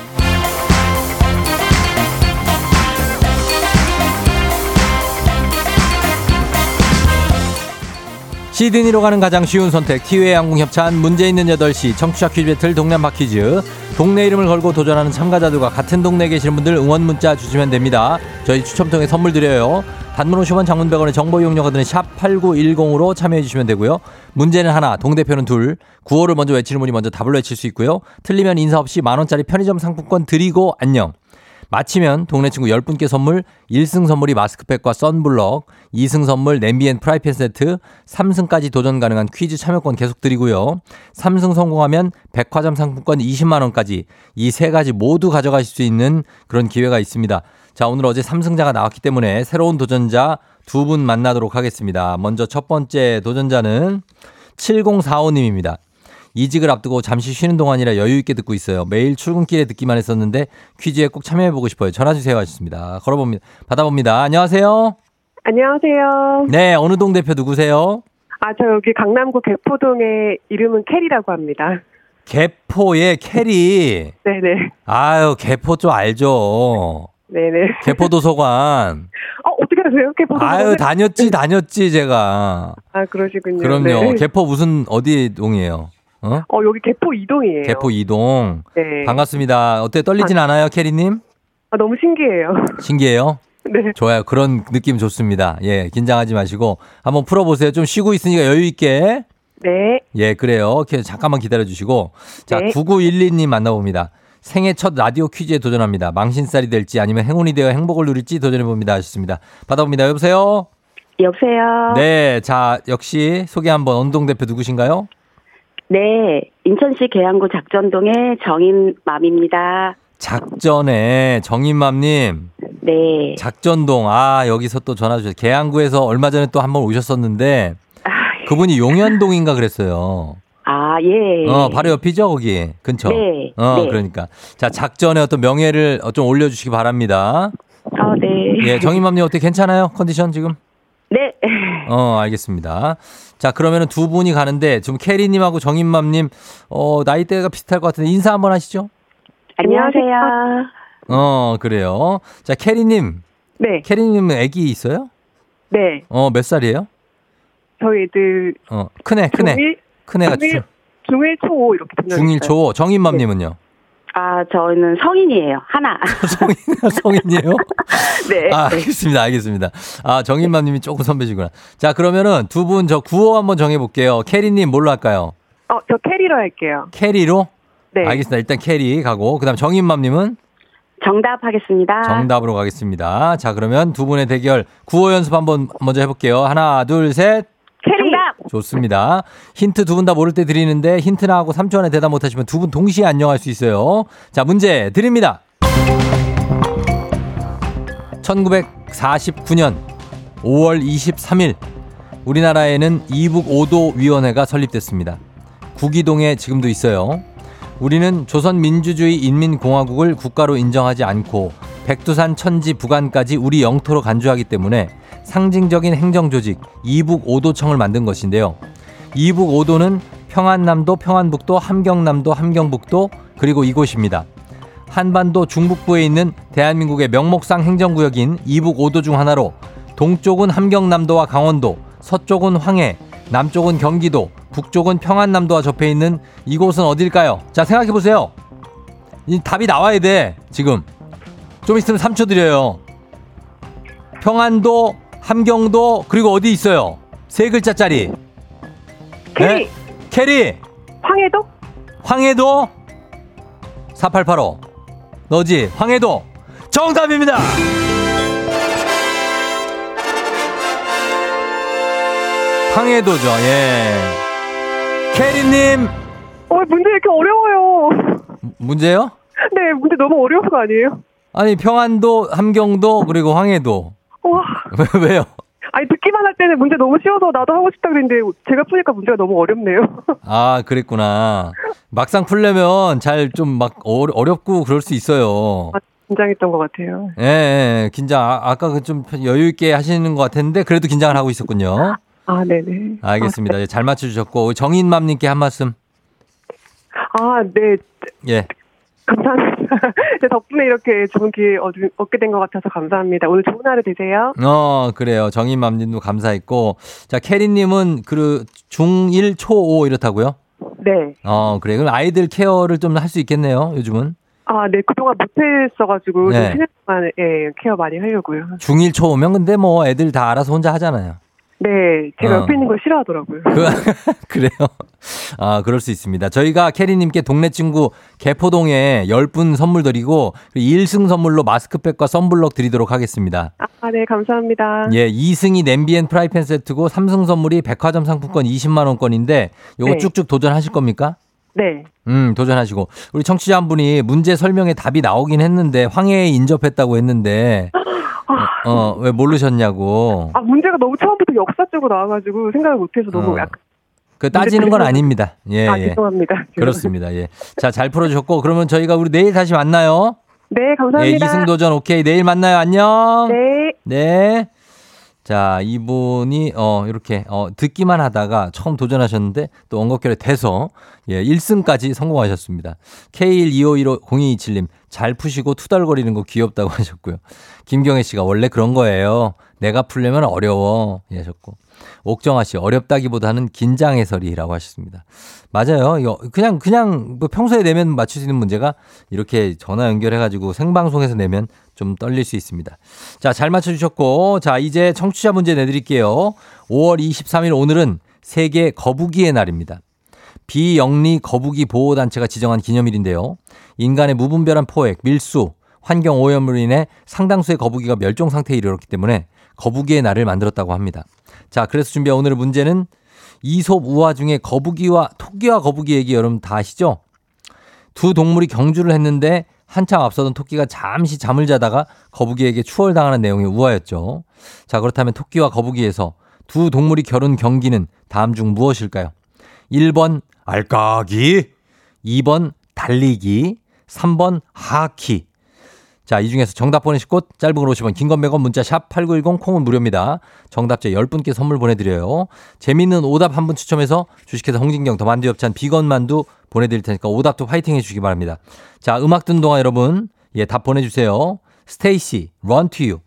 시드니로 가는 가장 쉬운 선택 티웨이 항공 협찬 문제 있는 8시 청취자 퀴즈 배틀 동네 한바 퀴즈 동네 이름을 걸고 도전하는 참가자들과 같은 동네에 계시는 분들 응원 문자 주시면 됩니다. 저희 추첨 통해 선물 드려요. 단문 50원 장문 100원의 정보 이용료가 드는 샵 8910으로 참여해 주시면 되고요. 문제는 하나, 동대표는 둘. 구호를 먼저 외치는 분이 먼저 답을 외칠 수 있고요. 틀리면 인사 없이 만원짜리 편의점 상품권 드리고 안녕. 마치면 동네 친구 10분께 선물, 1승 선물이 마스크팩과 썬블럭, 2승 선물 냄비 and 프라이팬 세트, 3승까지 도전 가능한 퀴즈 참여권 계속 드리고요. 3승 성공하면 백화점 상품권 20만 원까지 이 세 가지 모두 가져가실 수 있는 그런 기회가 있습니다. 자, 오늘 어제 3승자가 나왔기 때문에 새로운 도전자 두 분 만나도록 하겠습니다. 먼저 첫 번째 도전자는 7045님입니다. 이직을 앞두고 잠시 쉬는 동안이라 여유 있게 듣고 있어요. 매일 출근길에 듣기만 했었는데 퀴즈에 꼭 참여해보고 싶어요. 전화 주세요 하셨습니다. 걸어봅니다. 받아봅니다. 안녕하세요. 안녕하세요. 네, 어느 동 대표 누구세요? 아, 저 여기 강남구 개포동의 이름은 캐리라고 합니다. 개포의 캐리. 네네. 아유, 개포 좀 알죠. 네네. 개포도서관. 어, 어떻게 아세요? 개포동. 아유, 다녔지, 다녔지, 제가. 아, 그러시군요. 그럼요. 네. 개포 무슨, 어디 동이에요? 어? 어, 여기 개포 이동이에요. 개포 이동. 네. 반갑습니다. 어때, 떨리진 않아요, 캐리님? 아, 너무 신기해요. 신기해요? 네. 좋아요. 그런 느낌 좋습니다. 예, 긴장하지 마시고 한번 풀어보세요. 좀 쉬고 있으니까 여유 있게. 네. 예, 그래요. 잠깐만 기다려 주시고. 자, 네. 9912님 만나봅니다. 생애 첫 라디오 퀴즈에 도전합니다. 망신살이 될지 아니면 행운이 되어 행복을 누릴지 도전해봅니다. 하셨습니다. 받아봅니다. 여보세요? 여보세요. 네, 자, 역시 소개 한번 언동 대표 누구신가요? 네, 인천시 계양구 작전동의 정인맘입니다. 작전에 정인맘님, 네. 작전동. 아, 여기서 또 전화 주셨어요. 계양구에서 얼마 전에 또 한 번 오셨었는데 그분이 용현동인가 그랬어요. 아, 예. 어, 바로 옆이죠, 거기. 근처. 네, 어, 네. 그러니까. 자, 작전의 어떤 명예를 어, 좀 올려주시기 바랍니다. 아, 네. 예, 정임맘님 어떻게 괜찮아요? 컨디션 지금? 네. 어, 알겠습니다. 자, 그러면은 두 분이 가는데 지금 캐리님하고 정임맘님, 어, 나이대가 비슷할 것 같은데 인사 한번 하시죠? 안녕하세요. 어, 그래요. 자, 캐리님. 네. 캐리님은 애기 있어요? 네. 어, 몇 살이에요? 저희 애들 어, 큰애, 큰애. 중1, 큰애가 중1, 중, 중1, 초5 이렇게 두 명. 중1 초. 정임맘님은요? 아, 저는 성인이에요. 하나. 성인, 성인이에요? 네. 아, 알겠습니다. 알겠습니다. 아, 정인맘 님이 조금 선배시구나. 자, 그러면은 두 분 저 구호 한번 정해볼게요. 캐리 님 뭘로 할까요? 어, 저 캐리로 할게요. 캐리로? 네. 알겠습니다. 일단 캐리 가고. 그 다음 정인맘 님은 정답 하겠습니다. 정답으로 가겠습니다. 자, 그러면 두 분의 대결 구호 연습 한번 먼저 해볼게요. 하나, 둘, 셋. 캐리. 정답. 좋습니다. 힌트 두 분 다 모를 때 드리는데 힌트 나 하고 3초 안에 대답 못하시면 두 분 동시에 안녕할 수 있어요. 자, 문제 드립니다. 1949년 5월 23일 우리나라에는 이북 5도 위원회가 설립됐습니다. 구기동에 지금도 있어요. 우리는 조선민주주의 인민공화국을 국가로 인정하지 않고 백두산 천지 부간까지 우리 영토로 간주하기 때문에 상징적인 행정조직 이북 5도청을 만든 것인데요. 이북 5도는 평안남도, 평안북도, 함경남도, 함경북도 그리고 이곳입니다. 한반도 중북부에 있는 대한민국의 명목상 행정구역인 이북 5도 중 하나로 동쪽은 함경남도와 강원도, 서쪽은 황해, 남쪽은 경기도, 북쪽은 평안남도와 접해 있는 이곳은 어딜까요? 자, 생각해 보세요. 이 답이 나와야 돼, 지금. 좀 있으면 3초 드려요. 평안도, 함경도, 그리고 어디 있어요? 세 글자짜리. 캐리. 네? 캐리! 황해도? 황해도 4885 너지 황해도 정답입니다. 황해도죠. 예. 캐리님 어, 문제 이렇게 어려워요. 문제요? 네, 문제 너무 어려운 거 아니에요? 아니 평안도, 함경도 그리고 황해도 와. 왜, 왜요? 아니, 듣기만 할 때는 문제 너무 쉬워서 나도 하고 싶다 그랬는데 제가 푸니까 문제가 너무 어렵네요. 아 그랬구나. 막상 풀려면 잘 좀 막 어렵고 그럴 수 있어요. 아, 긴장했던 것 같아요. 예, 예, 긴장 아, 아까 그좀 여유 있게 하시는 것 같았는데 그래도 긴장을 하고 있었군요. 아, 네네. 알겠습니다. 예, 잘 맞춰주셨고 정인맘님께 한 말씀. 아, 네. 예. 감사합니다. 제 덕분에 이렇게 좋은 기회 얻- 얻게 된 것 같아서 감사합니다. 오늘 좋은 하루 되세요. 어 그래요. 정인맘님도 감사했고 자 캐리님은 그 중1 초5 이렇다고요? 네. 어 그래. 그럼 아이들 케어를 좀 할 수 있겠네요. 요즘은 아, 네. 그동안 못했어가지고 네. 좀 쉬는 동안 예, 케어 많이 하려고요. 중1 초5면 근데 뭐 애들 다 알아서 혼자 하잖아요. 네. 제가 어. 옆에 있는 걸 싫어하더라고요. 그, 그래요. 아, 그럴 수 있습니다. 저희가 캐리님께 동네 친구 개포동에 10분 선물 드리고 1승 선물로 마스크팩과 썬블럭 드리도록 하겠습니다. 아, 네. 감사합니다. 예, 2승이 냄비 and 프라이팬 세트고 3승 선물이 백화점 상품권 20만원권인데 요거 네. 쭉쭉 도전하실 겁니까? 네. 음, 도전하시고. 우리 청취자 한 분이 문제 설명에 답이 나오긴 했는데 황해에 인접했다고 했는데 어, 어, 왜 모르셨냐고. 아, 문제가 너무 처음부터 역사 쪽으로 나와가지고 생각을 못해서 너무 어. 약간 그 따지는 건 아닙니다. 예, 아, 예. 죄송합니다. 그렇습니다. 예. 자, 잘 풀어주셨고, 그러면 저희가 우리 내일 다시 만나요. 네, 예, 감사합니다. 이승도전 오케이. 내일 만나요. 안녕. 네. 네. 자, 이분이, 어, 이렇게, 어, 듣기만 하다가 처음 도전하셨는데 또 원곡결에 돼서, 예, 1승까지 성공하셨습니다. K125150227님, 잘 푸시고 투덜거리는 거 귀엽다고 하셨고요. 김경혜 씨가 원래 그런 거예요. 내가 풀려면 어려워. 예, 하셨고. 옥정아 씨, 어렵다기보다는 긴장 해설이라고 하셨습니다. 맞아요. 그냥, 그냥 뭐 평소에 내면 맞출 수 있는 문제가 이렇게 전화 연결해가지고 생방송에서 내면 좀 떨릴 수 있습니다. 자, 잘 맞춰주셨고, 자, 이제 청취자 문제 내드릴게요. 5월 23일 오늘은 세계 거북이의 날입니다. 비영리 거북이 보호단체가 지정한 기념일인데요. 인간의 무분별한 포획, 밀수, 환경 오염으로 인해 상당수의 거북이가 멸종 상태에 이르렀기 때문에 거북이의 날을 만들었다고 합니다. 자, 그래서 준비한 오늘의 문제는 이솝 우화 중에 거북이와 토끼와 거북이 얘기 여러분 다 아시죠? 두 동물이 경주를 했는데 한참 앞서던 토끼가 잠시 잠을 자다가 거북이에게 추월당하는 내용의 우화였죠. 자, 그렇다면 토끼와 거북이에서 두 동물이 결혼 경기는 다음 중 무엇일까요? 1번 알까기, 2번 달리기, 3번 하키. 자, 이 중에서 정답 보내실 곳 짧은 걸 50원, 긴 건 100원, 문자 샵 8910 콩은 무료입니다. 정답자 10분께 선물 보내드려요. 재밌는 오답 한 분 추첨해서 주식회사 홍진경 더 만두 엽찬 비건 만두 보내드릴 테니까 오답도 화이팅 해주시기 바랍니다. 자, 음악 듣는 동안 여러분, 예, 답 보내주세요. 스테이시, run to you.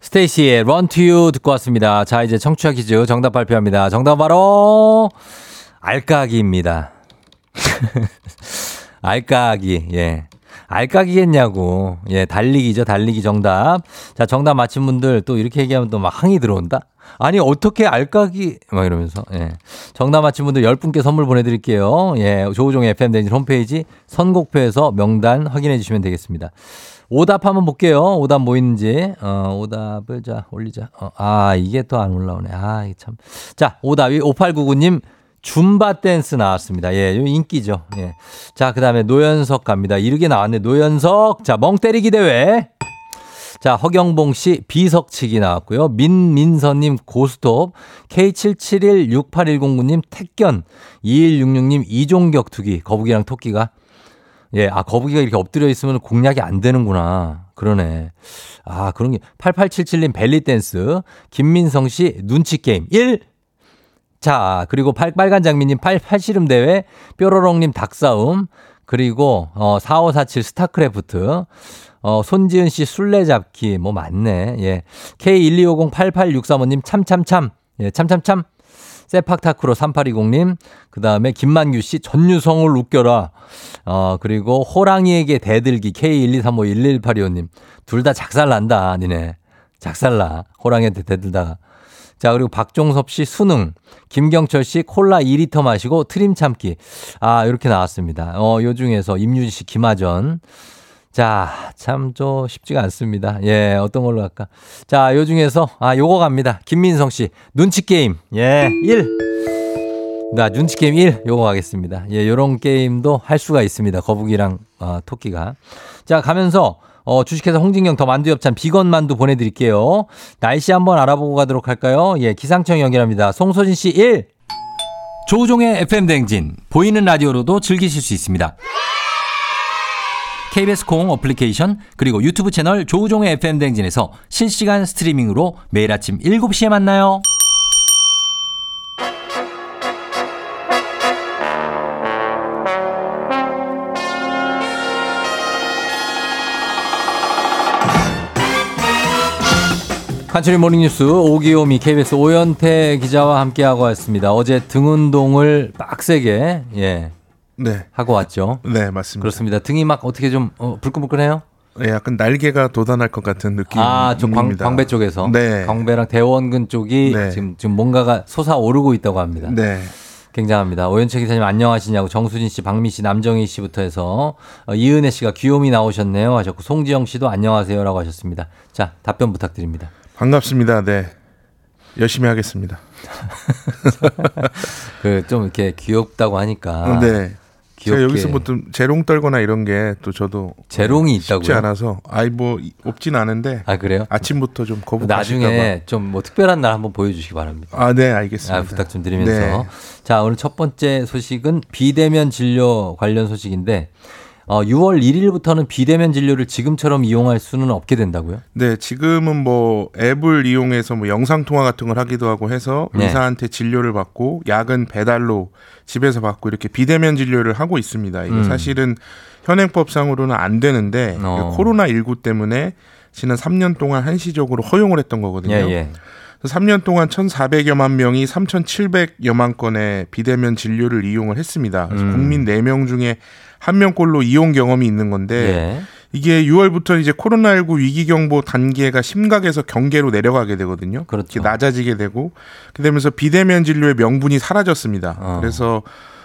스테이시의 run to you 듣고 왔습니다. 자, 이제 청취자 퀴즈 정답 발표합니다. 정답 바로 알까기입니다. 알까기, 예. 알까기겠냐고. 예, 달리기죠. 달리기 정답. 자, 정답 맞힌 분들 또 이렇게 얘기하면 또 막 항의 들어온다? 아니, 어떻게 알까기, 막 이러면서, 예. 정답 맞힌 분들 10분께 선물 보내드릴게요. 예, 조우종의 FM대진 홈페이지 선곡표에서 명단 확인해 주시면 되겠습니다. 오답 한번 볼게요. 오답 뭐 있는지. 어, 오답을 자, 올리자. 어, 아, 이게 또 안 올라오네. 아, 참. 자, 오답이 5899님. 줌바 댄스 나왔습니다. 예, 요 인기죠. 예. 자, 그 다음에 노현석 갑니다. 이르게 나왔네. 노현석. 자, 멍 때리기 대회. 자, 허경봉 씨 비석치기 나왔고요. 민민서님 고스톱, K77168109님 택견, 2166님 이종격 투기, 거북이랑 토끼가. 예, 아, 거북이가 이렇게 엎드려 있으면 공략이 안 되는구나. 그러네. 아, 그런 게. 8877님 벨리 댄스, 김민성 씨 눈치 게임 1. 자, 그리고 팔, 빨간 장미님 팔, 팔씨름 대회, 뾰로롱님 닭싸움, 그리고, 어, 4547 스타크래프트, 어, 손지은 씨 술래잡기, 뭐 많네. 예. K125088635 님 참참참, 예, 참참참. 세팍타크로 3820님, 그 다음에 김만규 씨 전유성을 웃겨라. 어, 그리고 호랑이에게 대들기 K123511825님. 둘 다 작살난다, 니네. 작살나. 호랑이한테 대들다가. 자, 그리고 박종섭 씨 수능, 김경철 씨 콜라 2리터 마시고 트림 참기. 아, 이렇게 나왔습니다. 어, 요 중에서 임유진 씨 김하전. 자, 참, 저, 쉽지가 않습니다. 예, 어떤 걸로 할까? 자, 요 중에서, 아, 요거 갑니다. 김민성 씨. 눈치 게임. 예, 1. 나 눈치 게임 1. 요거 가겠습니다. 예, 요런 게임도 할 수가 있습니다. 거북이랑, 어, 토끼가. 자, 가면서, 어, 주식회사 홍진경 더 만두 엽찬 비건 만두 보내드릴게요. 날씨 한번 알아보고 가도록 할까요? 예, 기상청 연결합니다. 송소진 씨 1. 조우종의 FM대행진. 보이는 라디오로도 즐기실 수 있습니다. KBS 콩 어플리케이션 그리고 유튜브 채널 조우종의 FM대행진에서 실시간 스트리밍으로 매일 아침 7시에 만나요. 간추리 모닝뉴스 오기오미 KBS 오연태 기자와 함께하고 왔습니다. 어제 등 운동을 빡세게 예 네. 하고 왔죠. 네, 맞습니다. 그렇습니다. 등이 막 어떻게 좀 어, 불끈불끈해요? 네, 약간 날개가 돋아날 것 같은 느낌입니다. 아, 저 광, 광배 쪽에서. 네. 광배랑 대원근 쪽이 네. 지금 지금 뭔가가 솟아오르고 있다고 합니다. 네. 굉장합니다. 오현철 기사님 안녕하시냐고 정수진 씨, 박미 씨, 남정희 씨부터 해서 어, 이은혜 씨가 귀요미 나오셨네요 하셨고 송지영 씨도 안녕하세요라고 하셨습니다. 자 답변 부탁드립니다. 반갑습니다. 네. 열심히 하겠습니다. 그 좀 이렇게 귀엽다고 하니까 네. 제가 귀엽게. 여기서 뭐좀 재롱 떨거나 이런 게 또 저도 재롱이 쉽지 있다고요? 않아서 아이 뭐 없진 않은데 아 그래요? 아침부터 좀 거북하실까 나중에 좀 뭐 특별한 날 한번 보여주시기 바랍니다. 봐. 아, 네, 알겠습니다. 아, 부탁 좀 드리면서. 네. 자, 오늘 첫 번째 소식은 비대면 진료 관련 소식인데, 어, 6월 1일부터는 비대면 진료를 지금처럼 이용할 수는 없게 된다고요? 네, 지금은 뭐 앱을 이용해서 뭐 영상 통화 같은 걸 하기도 하고 해서 네. 의사한테 진료를 받고 약은 배달로 집에서 받고 이렇게 비대면 진료를 하고 있습니다. 이게 음. 사실은 현행법상으로는 안 되는데 어. 코로나 19 때문에 지난 3년 동안 한시적으로 허용을 했던 거거든요. 예, 예. 그래서 3년 동안 1,400여만 명이 3,700여만 건의 비대면 진료를 이용을 했습니다. 그래서 음. 국민 4명 중에 한 명꼴로 이용 경험이 있는 건데 예. 이게 6월부터 이제 코로나19 위기 경보 단계가 심각해서 경계로 내려가게 되거든요. 그렇죠. 이렇게 낮아지게 되고 그러면서 비대면 진료의 명분이 사라졌습니다. 어. 그래서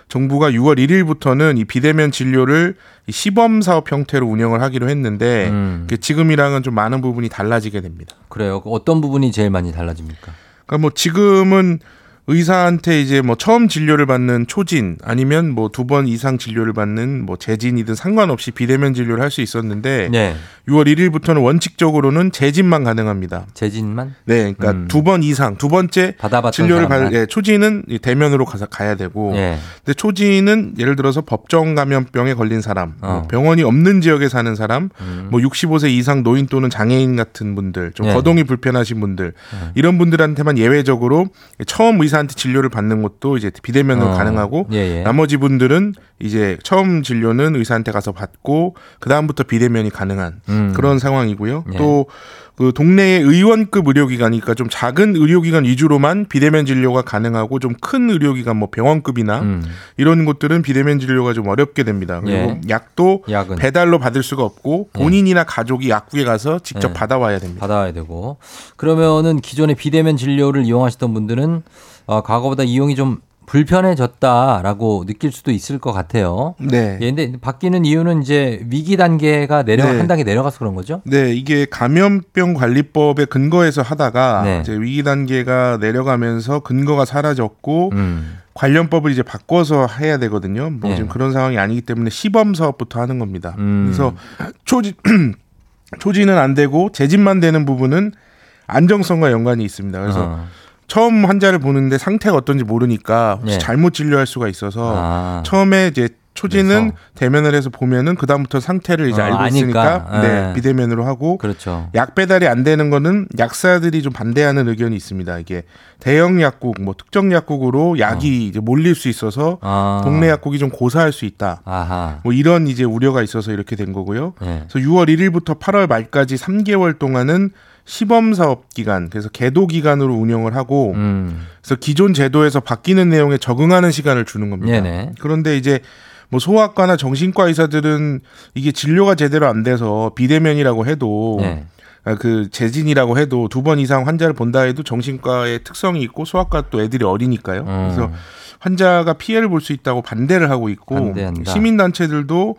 정부가 6월 1일부터는 이 비대면 진료를 이 시범 사업 형태로 운영을 하기로 했는데 음. 지금이랑은 좀 많은 부분이 달라지게 됩니다. 그래요. 그 어떤 부분이 제일 많이 달라집니까? 그러니까 뭐 지금은 의사한테 이제 뭐 처음 진료를 받는 초진 아니면 뭐 두 번 이상 진료를 받는 뭐 재진이든 상관없이 비대면 진료를 할 수 있었는데 네. 6월 1일부터는 원칙적으로는 재진만 가능합니다. 재진만? 네, 그러니까 음. 두번 이상 두 번째 진료를 받? 예, 초진은 이 대면으로 가서 가야 되고 예. 근데 초진은 예를 들어서 법정 감염병에 걸린 사람, 어. 뭐 병원이 없는 지역에 사는 사람, 음. 뭐 65세 이상 노인 또는 장애인 같은 분들, 좀 네. 거동이 불편하신 분들 이런 분들한테만 예외적으로 처음 의사 한테 진료를 받는 것도 이제 비대면으로 어. 가능하고 예, 예. 나머지 분들은 이제 처음 진료는 의사한테 가서 받고 그 다음부터 비대면이 가능한 음. 그런 상황이고요. 예. 또그 동네의 의원급 의료기관이니까 좀 작은 의료기관 위주로만 비대면 진료가 가능하고 좀 큰 의료기관 뭐 병원급이나 음. 이런 곳들은 비대면 진료가 좀 어렵게 됩니다. 그리고 예. 약도 약은 배달로 받을 수가 없고 본인이나 가족이 약국에 가서 직접 예. 받아와야 됩니다. 받아야 되고. 그러면은 기존의 비대면 진료를 이용하시던 분들은 어, 과거보다 이용이 좀 불편해졌다라고 느낄 수도 있을 것 같아요. 네. 예, 근데 바뀌는 이유는 이제 위기 단계가 내려 네. 한 단계 내려가서 그런 거죠? 네, 이게 감염병 관리법에 근거해서 하다가 네. 이제 위기 단계가 내려가면서 근거가 사라졌고 음. 관련법을 이제 바꿔서 해야 되거든요. 뭐 네. 지금 그런 상황이 아니기 때문에 시범 사업부터 하는 겁니다. 음. 그래서 초진 초진은 안 되고 재진만 되는 부분은 안정성과 연관이 있습니다. 그래서 어. 처음 환자를 보는데 상태가 어떤지 모르니까 혹시 네. 잘못 진료할 수가 있어서 아. 처음에 이제 초진은 그래서. 대면을 해서 보면은 그 다음부터 상태를 이제 어, 알고 아니까. 있으니까 네, 예. 비대면으로 하고 그렇죠. 약 배달이 안 되는 거는 약사들이 좀 반대하는 의견이 있습니다. 이게 대형 약국, 뭐 특정 약국으로 약이 이제 몰릴 수 있어서 아. 동네 약국이 좀 고사할 수 있다. 아하. 뭐 이런 이제 우려가 있어서 이렇게 된 거고요. 예. 그래서 6월 1일부터 8월 말까지 3개월 동안은 시범 사업 기간, 그래서 계도 기간으로 운영을 하고 음. 그래서 기존 제도에서 바뀌는 내용에 적응하는 시간을 주는 겁니다. 네네. 그런데 이제 뭐 소아과나 정신과 의사들은 이게 진료가 제대로 안 돼서 비대면이라고 해도 네. 아, 그 재진이라고 해도 두 번 이상 환자를 본다 해도 정신과의 특성이 있고 소아과 또 애들이 어리니까요. 음. 그래서 환자가 피해를 볼 수 있다고 반대를 하고 있고. 시민 단체들도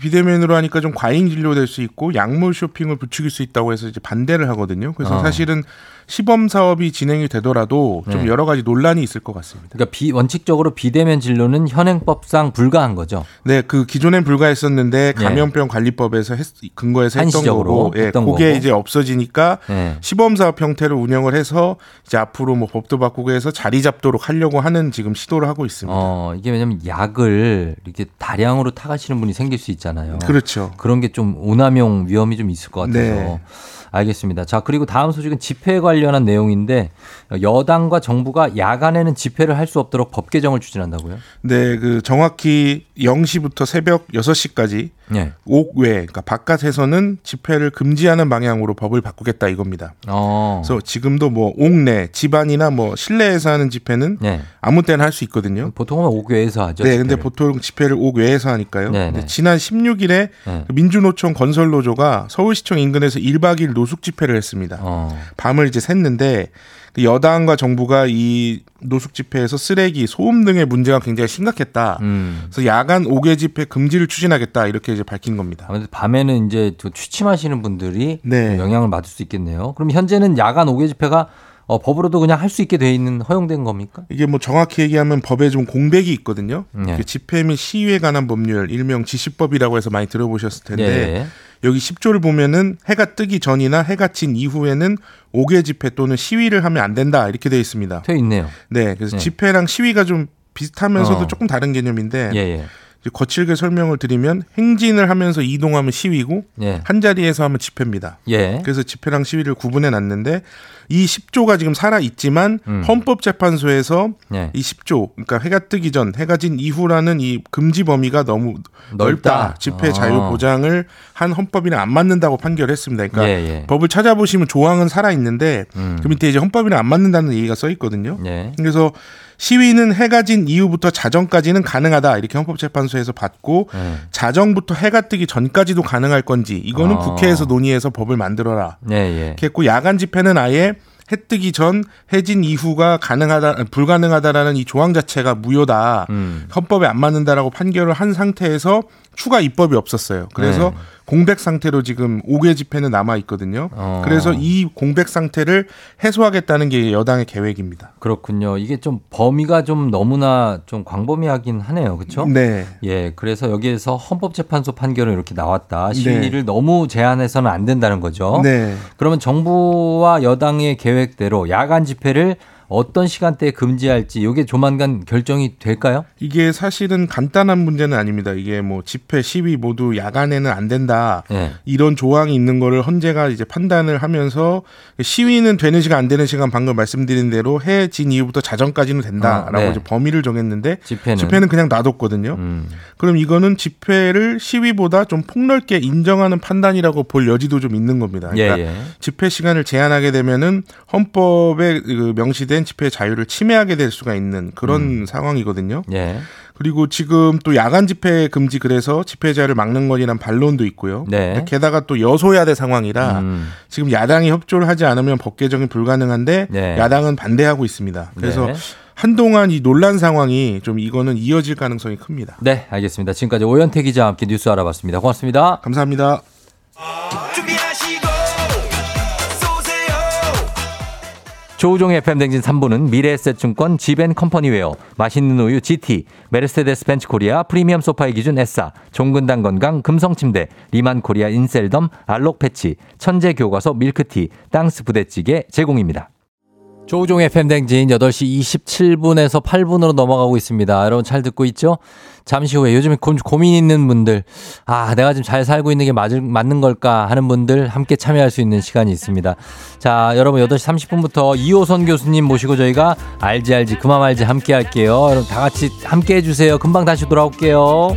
비대면으로 하니까 좀 과잉 진료될 수 있고 약물 쇼핑을 부추길 수 있다고 해서 이제 반대를 하거든요. 그래서 어. 사실은 시범 사업이 진행이 되더라도 좀 네. 여러 가지 논란이 있을 것 같습니다. 그러니까 비, 원칙적으로 비대면 진료는 현행법상 불가한 거죠. 네, 그 기존엔 불가했었는데 감염병 관리법에서 했, 근거해서 했던 예. 거고, 예, 했던 그게 거고. 이제 없어지니까 네. 시범 사업 형태를 운영을 해서 이제 앞으로 뭐 법도 바꾸고 해서 자리 잡도록 하려고 하는 지금 시도를 하고 있습니다. 어, 이게 왜냐면 약을 이렇게 다량으로 타가시는 분이 생길 수 있잖아요. 그렇죠. 그런 게 좀 오남용 위험이 좀 있을 것 같아서. 네. 알겠습니다. 자, 그리고 다음 소식은 집회 관련한 내용인데 여당과 정부가 야간에는 집회를 할 수 없도록 법 개정을 추진한다고요? 네, 그 정확히 0시부터 새벽 6시까지 네. 옥외, 그러니까 바깥에서는 집회를 금지하는 방향으로 법을 바꾸겠다 이겁니다. 어. 그래서 지금도 뭐 옥내, 집안이나 뭐 실내에서 하는 집회는 네. 아무 때나 할 수 있거든요. 보통은 옥외에서 하죠. 네, 근데 집회를. 보통 집회를 옥외에서 하니까요. 네, 근데 네. 지난 16일에 네. 민주노총 건설노조가 서울시청 인근에서 1박 2일 노숙 집회를 했습니다. 어. 밤을 이제 샜는데 그 여당과 정부가 이 노숙 집회에서 쓰레기, 소음 등의 문제가 굉장히 심각했다. 음. 그래서 야간 옥외 집회 금지를 추진하겠다 이렇게 이제 밝힌 겁니다. 아무래도 밤에는 이제 또 취침하시는 분들이 네. 영향을 받을 수 있겠네요. 그럼 현재는 야간 옥외 집회가 어, 법으로도 그냥 할 수 있게 돼 있는 허용된 겁니까? 이게 뭐 정확히 얘기하면 법에 좀 공백이 있거든요. 네. 그 집회 및 시위에 관한 법률 일명 지시법이라고 해서 많이 들어보셨을 텐데 예. 여기 10조를 보면은 해가 뜨기 전이나 해가 진 이후에는 5개 집회 또는 시위를 하면 안 된다 이렇게 되어 있습니다. 돼 있네요. 네, 그래서 네. 집회랑 시위가 좀 비슷하면서도 어. 조금 다른 개념인데 예, 예. 거칠게 설명을 드리면 행진을 하면서 이동하면 시위고 예. 한 자리에서 하면 집회입니다. 예. 그래서 집회랑 시위를 구분해 놨는데 이 10조가 지금 살아 있지만 음. 헌법재판소에서 예. 이 10조 그러니까 해가 뜨기 전 해가 진 이후라는 이 금지 범위가 너무 넓다, 넓다. 집회 아. 자유 보장을 한 헌법이랑 안 맞는다고 판결했습니다. 그러니까 예, 예. 법을 찾아보시면 조항은 살아 있는데 음. 그 밑에 이제 헌법이랑 안 맞는다는 얘기가 써 있거든요. 예. 그래서 시위는 해가 진 이후부터 자정까지는 가능하다 이렇게 헌법재판소에서 받고 예. 자정부터 해가 뜨기 전까지도 가능할 건지 이거는 아. 국회에서 논의해서 법을 만들어라. 예, 예. 이렇게 했고 야간 집회는 아예 해 뜨기 전 해진 이후가 가능하다 불가능하다라는 이 조항 자체가 무효다. 음. 헌법에 안 맞는다라고 판결을 한 상태에서 추가 입법이 없었어요. 그래서 네. 공백 상태로 지금 5개 집회는 남아 있거든요. 어. 그래서 이 공백 상태를 해소하겠다는 게 여당의 계획입니다. 그렇군요. 이게 좀 범위가 좀 너무나 좀 광범위하긴 하네요. 그렇죠? 네. 예, 그래서 여기에서 헌법재판소 판결은 이렇게 나왔다. 네. 시위를 너무 제한해서는 안 된다는 거죠. 네. 그러면 정부와 여당의 계획대로 야간 집회를 어떤 시간대에 금지할지 이게 조만간 결정이 될까요? 이게 사실은 간단한 문제는 아닙니다. 이게 뭐 집회, 시위 모두 야간에는 안 된다. 예. 이런 조항이 있는 거를 헌재가 이제 판단을 하면서 시위는 되는 시간 안 되는 시간 방금 말씀드린 대로 해진 이후부터 자정까지는 된다라고 어, 네. 이제 범위를 정했는데 집회는 그냥 놔뒀거든요. 음. 그럼 이거는 집회를 시위보다 좀 폭넓게 인정하는 판단이라고 볼 여지도 좀 있는 겁니다. 예, 그러니까 예. 집회 시간을 제한하게 되면은 헌법에 그 명시된 집회 자유를 침해하게 될 수가 있는 그런 음. 상황이거든요. 예. 그리고 지금 또 야간 집회 금지 그래서 집회자를 막는 거리란 반론도 있고요. 네. 게다가 또 여소야대 상황이라 음. 지금 야당이 협조를 하지 않으면 법 개정이 불가능한데 네. 야당은 반대하고 있습니다. 그래서 네. 한동안 이 논란 상황이 좀 이거는 이어질 가능성이 큽니다. 네, 알겠습니다. 지금까지 오현태 기자와 함께 뉴스 알아봤습니다. 고맙습니다. 감사합니다. 조우종의 FM 대행진 3부는 미래에셋증권 지벤컴퍼니웨어, 맛있는 우유 GT, 메르세데스 벤츠 코리아 프리미엄 소파의 기준 에싸, 종근당 건강 금성침대, 리만 코리아 인셀덤 알록 패치, 천재 교과서 밀크티, 땅스 부대찌개 제공입니다. 조우종의 팬댕진 8시 27분에서 8분으로 넘어가고 있습니다. 여러분 잘 듣고 있죠? 잠시 후에 요즘에 고, 고민 있는 분들, 아, 내가 지금 잘 살고 있는 게 맞을, 맞는 걸까 하는 분들 함께 참여할 수 있는 시간이 있습니다. 자, 여러분 8시 30분부터 이호선 교수님 모시고 저희가 알지 알지 그만 알지 함께 할게요. 여러분 다 같이 함께 해주세요. 금방 다시 돌아올게요.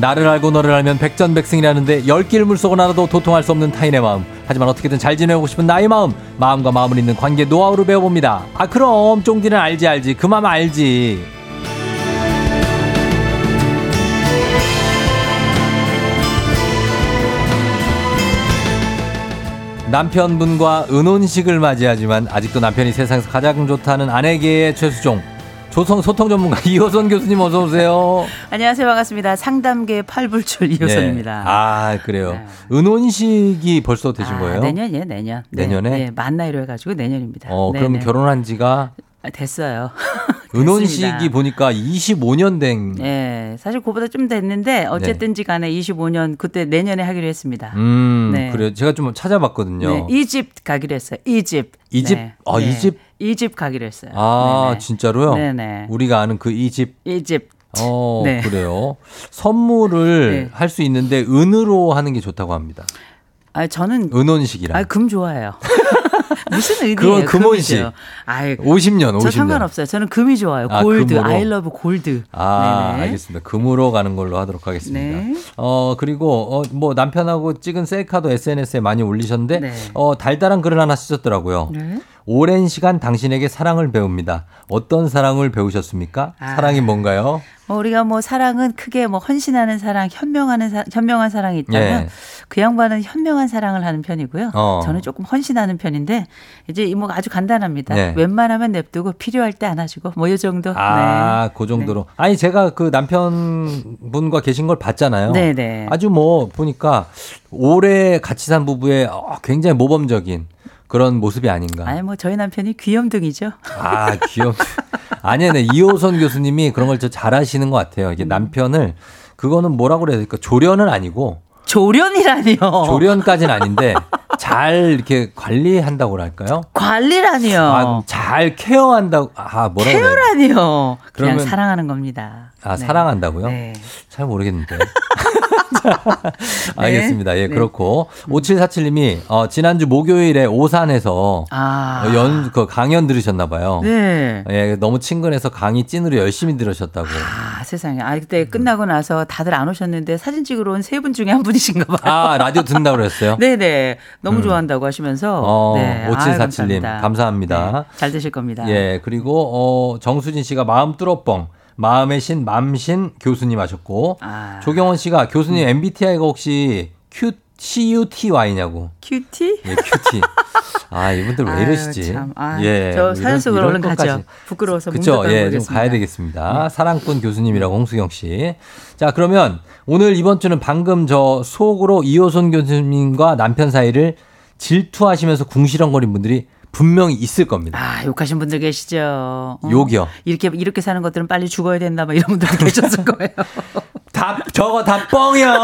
나를 알고 너를 알면 백전백승이라는데 열길 물속을 알아도 도통할 수 없는 타인의 마음. 하지만 어떻게든 잘 지내고 싶은 나의 마음. 마음과 마음을 잇는 관계 노하우를 배워봅니다. 아 그럼 쫑디는 알지 알지 그 마음 알지. 남편분과 은혼식을 맞이하지만 아직도 남편이 세상에서 가장 좋다는 아내계의 최수종. 조성 소통 전문가 이호선 교수님 어서 오세요. 안녕하세요. 반갑습니다. 상담계 팔불출 이효선입니다. 네. 아 그래요. 은혼식이 벌써 되신 아, 거예요? 내년이에요, 내년. 네, 내년에? 네, 만 나이로 해 가지고 내년입니다. 어 네, 그럼 네. 결혼한 지가 아, 됐어요. 은혼식이. 보니까 25년 된. 네, 사실 그보다 좀 됐는데 어쨌든지 간에 25년 그때 내년에 하기로 했습니다. 음 네. 그래요. 제가 좀 찾아봤거든요. 네, 이집 가기로 했어요. 이집. 이집? 네, 아, 네. 이집? 이 집 가기로 했어요. 아 네네. 진짜로요? 네네. 우리가 아는 그 이 집. 이 집. 어 네. 그래요. 선물을 네. 할수 있는데 은으로 하는 게 좋다고 합니다. 아, 저는 은혼식이라. 아, 금 좋아해요. 무슨 의미예요? 그건 금혼식. 아이, 50년, 50년. 저 상관없어요. 저는 금이 좋아요. 아, 골드. love 골드. 아, 네네. 알겠습니다. 금으로 가는 걸로 하도록 하겠습니다. 네. 어, 그리고, 어, 뭐, 남편하고 찍은 셀카도 SNS에 많이 올리셨는데, 네. 어, 달달한 글을 하나 쓰셨더라고요. 네. 오랜 시간 당신에게 사랑을 배웁니다. 어떤 사랑을 배우셨습니까? 아. 사랑이 뭔가요? 뭐 우리가 뭐 사랑은 크게 뭐 헌신하는 사랑, 현명하는 사, 현명한 사랑이 있다면 예. 그 양반은 현명한 사랑을 하는 편이고요. 어. 저는 조금 헌신하는 편인데 이제 뭐 아주 간단합니다. 네. 웬만하면 냅두고 필요할 때 안아주고 뭐 이 정도. 아, 그 정도로. 아니, 제가 그 남편분과 계신 걸 봤잖아요. 네, 네. 아주 뭐, 보니까 오래 같이 산 부부의 어, 굉장히 모범적인 그런 모습이 아닌가. 아니 뭐 저희 남편이 귀염둥이죠. 아, 귀엽. 아니요, 네. 이호선 교수님이 그런 걸좀 잘하시는 것 같아요. 음. 이게 남편을, 그거는 뭐라고 그래야 될까? 조련은 아니고, 조련이라니요. 조련까지는 아닌데, 잘 이렇게 관리한다고 할까요? 관리라니요. 아, 잘 케어한다고, 아, 되나? 케어라니요. 그냥 사랑하는 겁니다. 아, 네. 사랑한다고요? 네. 잘 모르겠는데. 알겠습니다. 예, 네. 그렇고. 5747님이, 어, 지난주 목요일에 오산에서 아. 어, 연, 그 강연 들으셨나봐요. 네. 예, 너무 친근해서 강의 찐으로 열심히 들으셨다고. 아, 세상에. 아, 그때 끝나고 나서 다들 안 오셨는데 사진 찍으러 온 세 분 중에 한 분이신가 봐요. 아, 라디오 듣는다고 그랬어요? 네네. 너무 음. 좋아한다고 하시면서. 어, 네. 아유, 5747님, 감사합니다. 네, 잘 되실 겁니다. 예, 그리고, 어, 정수진 씨가 마음 뚫어뻥. 마음의 신, 맘신 교수님 하셨고. 아. 조경원 씨가 교수님 MBTI가 혹시 Q, CUTE냐고. 큐티? 예, 큐티. 아, 이분들 왜 아유, 이러시지? 참. 아, 예. 저 사연 이런- 속으로 얼른 가죠. 부끄러워서 그쵸. 문자 예, 좀. 가야 되겠습니다. 사랑꾼 교수님이라고 홍수경 씨. 자, 그러면 오늘 이번 주는 방금 저 속으로 이호선 교수님과 남편 사이를 질투하시면서 궁시렁거린 분들이 분명히 있을 겁니다. 아, 욕하신 분들 계시죠. 어. 욕이요. 이렇게, 이렇게 사는 것들은 빨리 죽어야 된다. 뭐 이런 분들도 계셨을 거예요. 다 저거 다 뻥이야.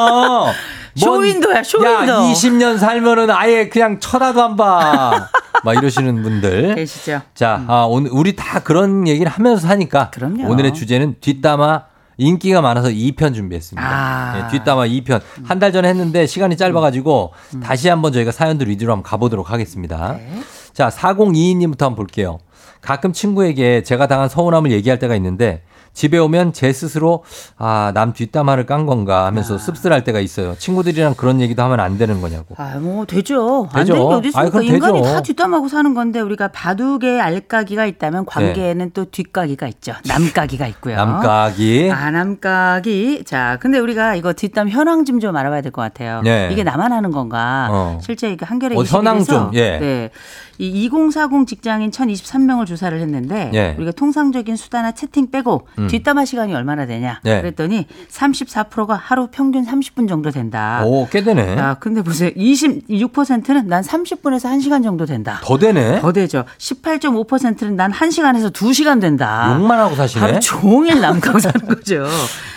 쇼윈도야, 쇼윈도. 야, 20년 살면은 아예 그냥 쳐다도 안 봐. 막 이러시는 분들. 계시죠. 자, 아, 오늘 우리 다 그런 얘기를 하면서 사니까 그럼요. 오늘의 주제는 뒷담화 인기가 많아서 2편 준비했습니다. 아. 예, 뒷담화 2편. 한 달 전에 했는데 시간이 짧아가지고 음. 다시 한번 저희가 사연들 위주로 한번 가보도록 하겠습니다. 네. 자, 4022님부터 한번 볼게요. 가끔 친구에게 제가 당한 서운함을 얘기할 때가 있는데 집에 오면 제 스스로 아, 남 뒷담화를 깐 건가 하면서 씁쓸할 때가 있어요. 친구들이랑 그런 얘기도 하면 안 되는 거냐고. 아, 뭐 되죠. 안 되죠. 되는 게 어디 있습니까? 인간이 되죠. 다 뒷담하고 사는 건데 우리가 바둑에 알까기가 있다면 관계에는 또 뒷까기가 있죠. 남까기가 있고요. 네. 남각이. 아, 남까기. 자, 근데 우리가 이거 뒷담 현황 좀 좀 알아봐야 될 것 같아요. 네. 이게 나만 하는 건가? 어. 실제 이게 한겨레 어, 현황 21에서 좀, 예. 네. 이 2040 직장인 1023명을 조사를 했는데 예. 우리가 통상적인 수다나 채팅 빼고 음. 뒷담화 시간이 얼마나 되냐? 네. 그랬더니 34%가 하루 평균 30분 정도 된다. 오, 꽤 되네. 야, 근데 보세요. 26%는 난 30분에서 1시간 정도 된다. 더 되네. 더 되죠. 18.5%는 난 1시간에서 2시간 된다. 욕만 하고 사시네. 하루 종일 남가고 사는 거죠.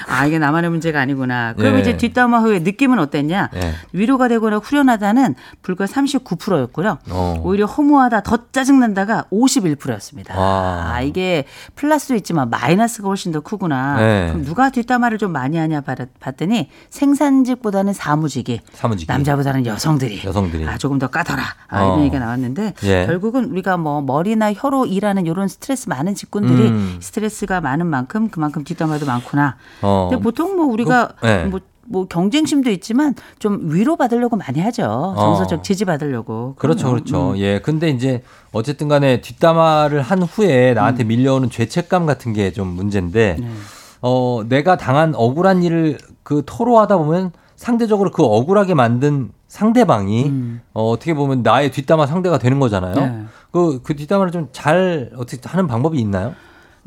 아, 이게 나만의 문제가 아니구나. 그럼 예. 이제 뒷담화 후에 느낌은 어땠냐? 예. 위로가 되거나 후련하다는 불과 39%였고요. 어. 오히려 허무하다, 더 짜증난다가 51%였습니다. 와. 아, 이게 플러스도 있지만 마이너스가 훨씬 더 크구나. 네. 그럼 누가 뒷담화를 좀 많이 하냐 봤- 봤더니 생산직보다는 사무직이 사무직이. 남자보다는 여성들이 여성들이. 아, 조금 더 까더라. 아, 어. 이런 얘기가 나왔는데 예. 결국은 우리가 뭐 머리나 혀로 일하는 이런 스트레스 많은 직군들이 음. 스트레스가 많은 만큼 그만큼 뒷담화도 많구나. 어. 근데 보통 뭐 우리가 그, 네. 뭐, 뭐 경쟁심도 있지만 좀 위로 받으려고 많이 하죠. 정서적 어. 지지 받으려고. 그렇죠. 그렇죠. 음. 예. 근데 이제 어쨌든 간에 뒷담화를 한 후에 나한테 음. 밀려오는 죄책감 같은 게 좀 문제인데, 네. 어, 내가 당한 억울한 일을 그 토로하다 보면 상대적으로 그 억울하게 만든 상대방이 음. 어, 어떻게 보면 나의 뒷담화 상대가 되는 거잖아요. 네. 그, 그 뒷담화를 좀 잘 어떻게 하는 방법이 있나요?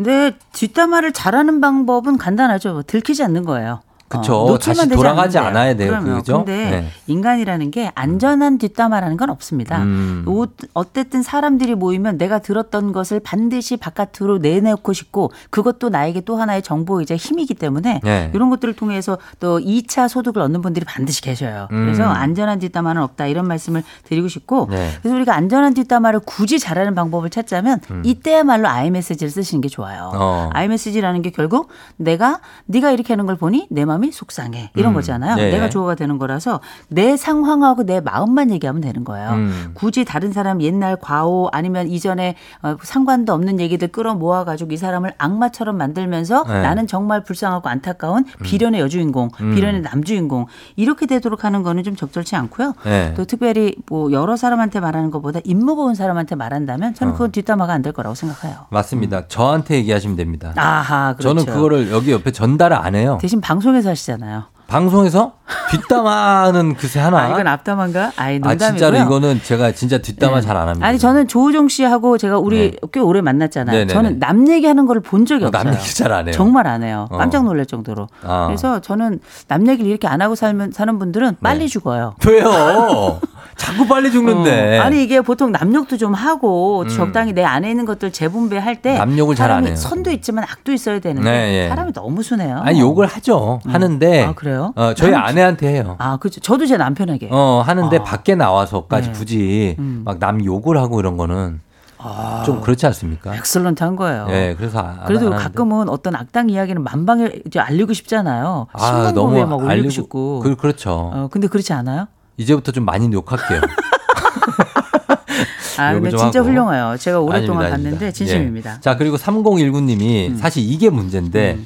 근데 뒷담화를 잘하는 방법은 간단하죠. 뭐 들키지 않는 거예요. 그쵸. 어, 다시 돌아가지 않아야 돼요. 그럼요. 그죠? 근데 네. 인간이라는 게 안전한 뒷담화라는 건 없습니다. 음. 오- 어쨌든 사람들이 모이면 내가 들었던 것을 반드시 바깥으로 내놓고 싶고 그것도 나에게 또 하나의 정보이자 힘이기 때문에 네. 이런 것들을 통해서 또 2차 소득을 얻는 분들이 반드시 계셔요. 음. 그래서 안전한 뒷담화는 없다 이런 말씀을 드리고 싶고 네. 그래서 우리가 안전한 뒷담화를 굳이 잘하는 방법을 찾자면 음. 이때야말로 아이메시지를 쓰시는 게 좋아요. 어. 아이메시지라는 게 결국 내가 네가 이렇게 하는 걸 보니 내 마음이 마음이 속상해 이런 음. 거잖아요. 예. 내가 조어가 되는 거라서 내 상황하고 내 마음만 얘기하면 되는 거예요. 음. 굳이 다른 사람 옛날 과오 아니면 이전에 어, 상관도 없는 얘기들 끌어 모아 가지고 이 사람을 악마처럼 만들면서 네. 나는 정말 불쌍하고 안타까운 비련의 여주인공, 음. 비련의 남주인공 이렇게 되도록 하는 거는 좀 적절치 않고요. 네. 또 특별히 뭐 여러 사람한테 말하는 것보다 임무 보는 사람한테 말한다면 저는 어. 그건 뒷담화가 안 될 거라고 생각해요. 맞습니다. 저한테 얘기하시면 됩니다. 아하, 그렇죠. 저는 그거를 여기 옆에 전달을 안 해요. 대신 방송에서 하시잖아요. 방송에서 뒷담화는 그새 하나. 아, 이건 앞담화인가? 아이, 아, 농담이고요. 진짜로 이거는 제가 진짜 뒷담화 네. 잘안 합니다. 아니 저는 조우종 씨하고 제가 우리 꽤 오래 만났잖아요. 네네네. 저는 남 얘기하는 거를 본 적이 어, 없어요. 남 얘기 잘 안 해요. 정말 안 해요. 어. 깜짝 놀랄 정도로. 아. 그래서 저는 남 얘기를 이렇게 안 하고 살면 사는 분들은 빨리 죽어요. 왜요? 자꾸 빨리 죽는데. 어. 아니 이게 보통 남욕도 좀 하고 음. 적당히 내 안에 있는 것들 재분배할 때 남욕을 잘안 사람이 해요. 선도 있지만 악도 있어야 되는데 네, 예. 사람이 너무 순해요. 아니 욕을 하죠. 하는데. 아, 그래요? 어, 저희 나는 아내한테 해요. 아, 그죠. 저도 제 남편에게. 어 하는데 아. 밖에 나와서까지 네. 굳이 음. 막남 욕을 하고 이런 거는 아. 좀 그렇지 않습니까? 엑설런트한 거예요. 예, 그래서 안- 그래도 안. 가끔은 어떤 악당 이야기는 만방에 이제 알리고 싶잖아요. 아, 신문고에 막 올리고 알리고- 싶고. 그, 그렇죠. 어, 근데 그렇지 않아요? 이제부터 좀 많이 욕할게요. 아, 근데 좀 진짜. 훌륭해요. 제가 오랫동안 아닙니다, 봤는데 아닙니다. 진심입니다. 음. 예. 자, 그리고 3019님이 사실 이게 문제인데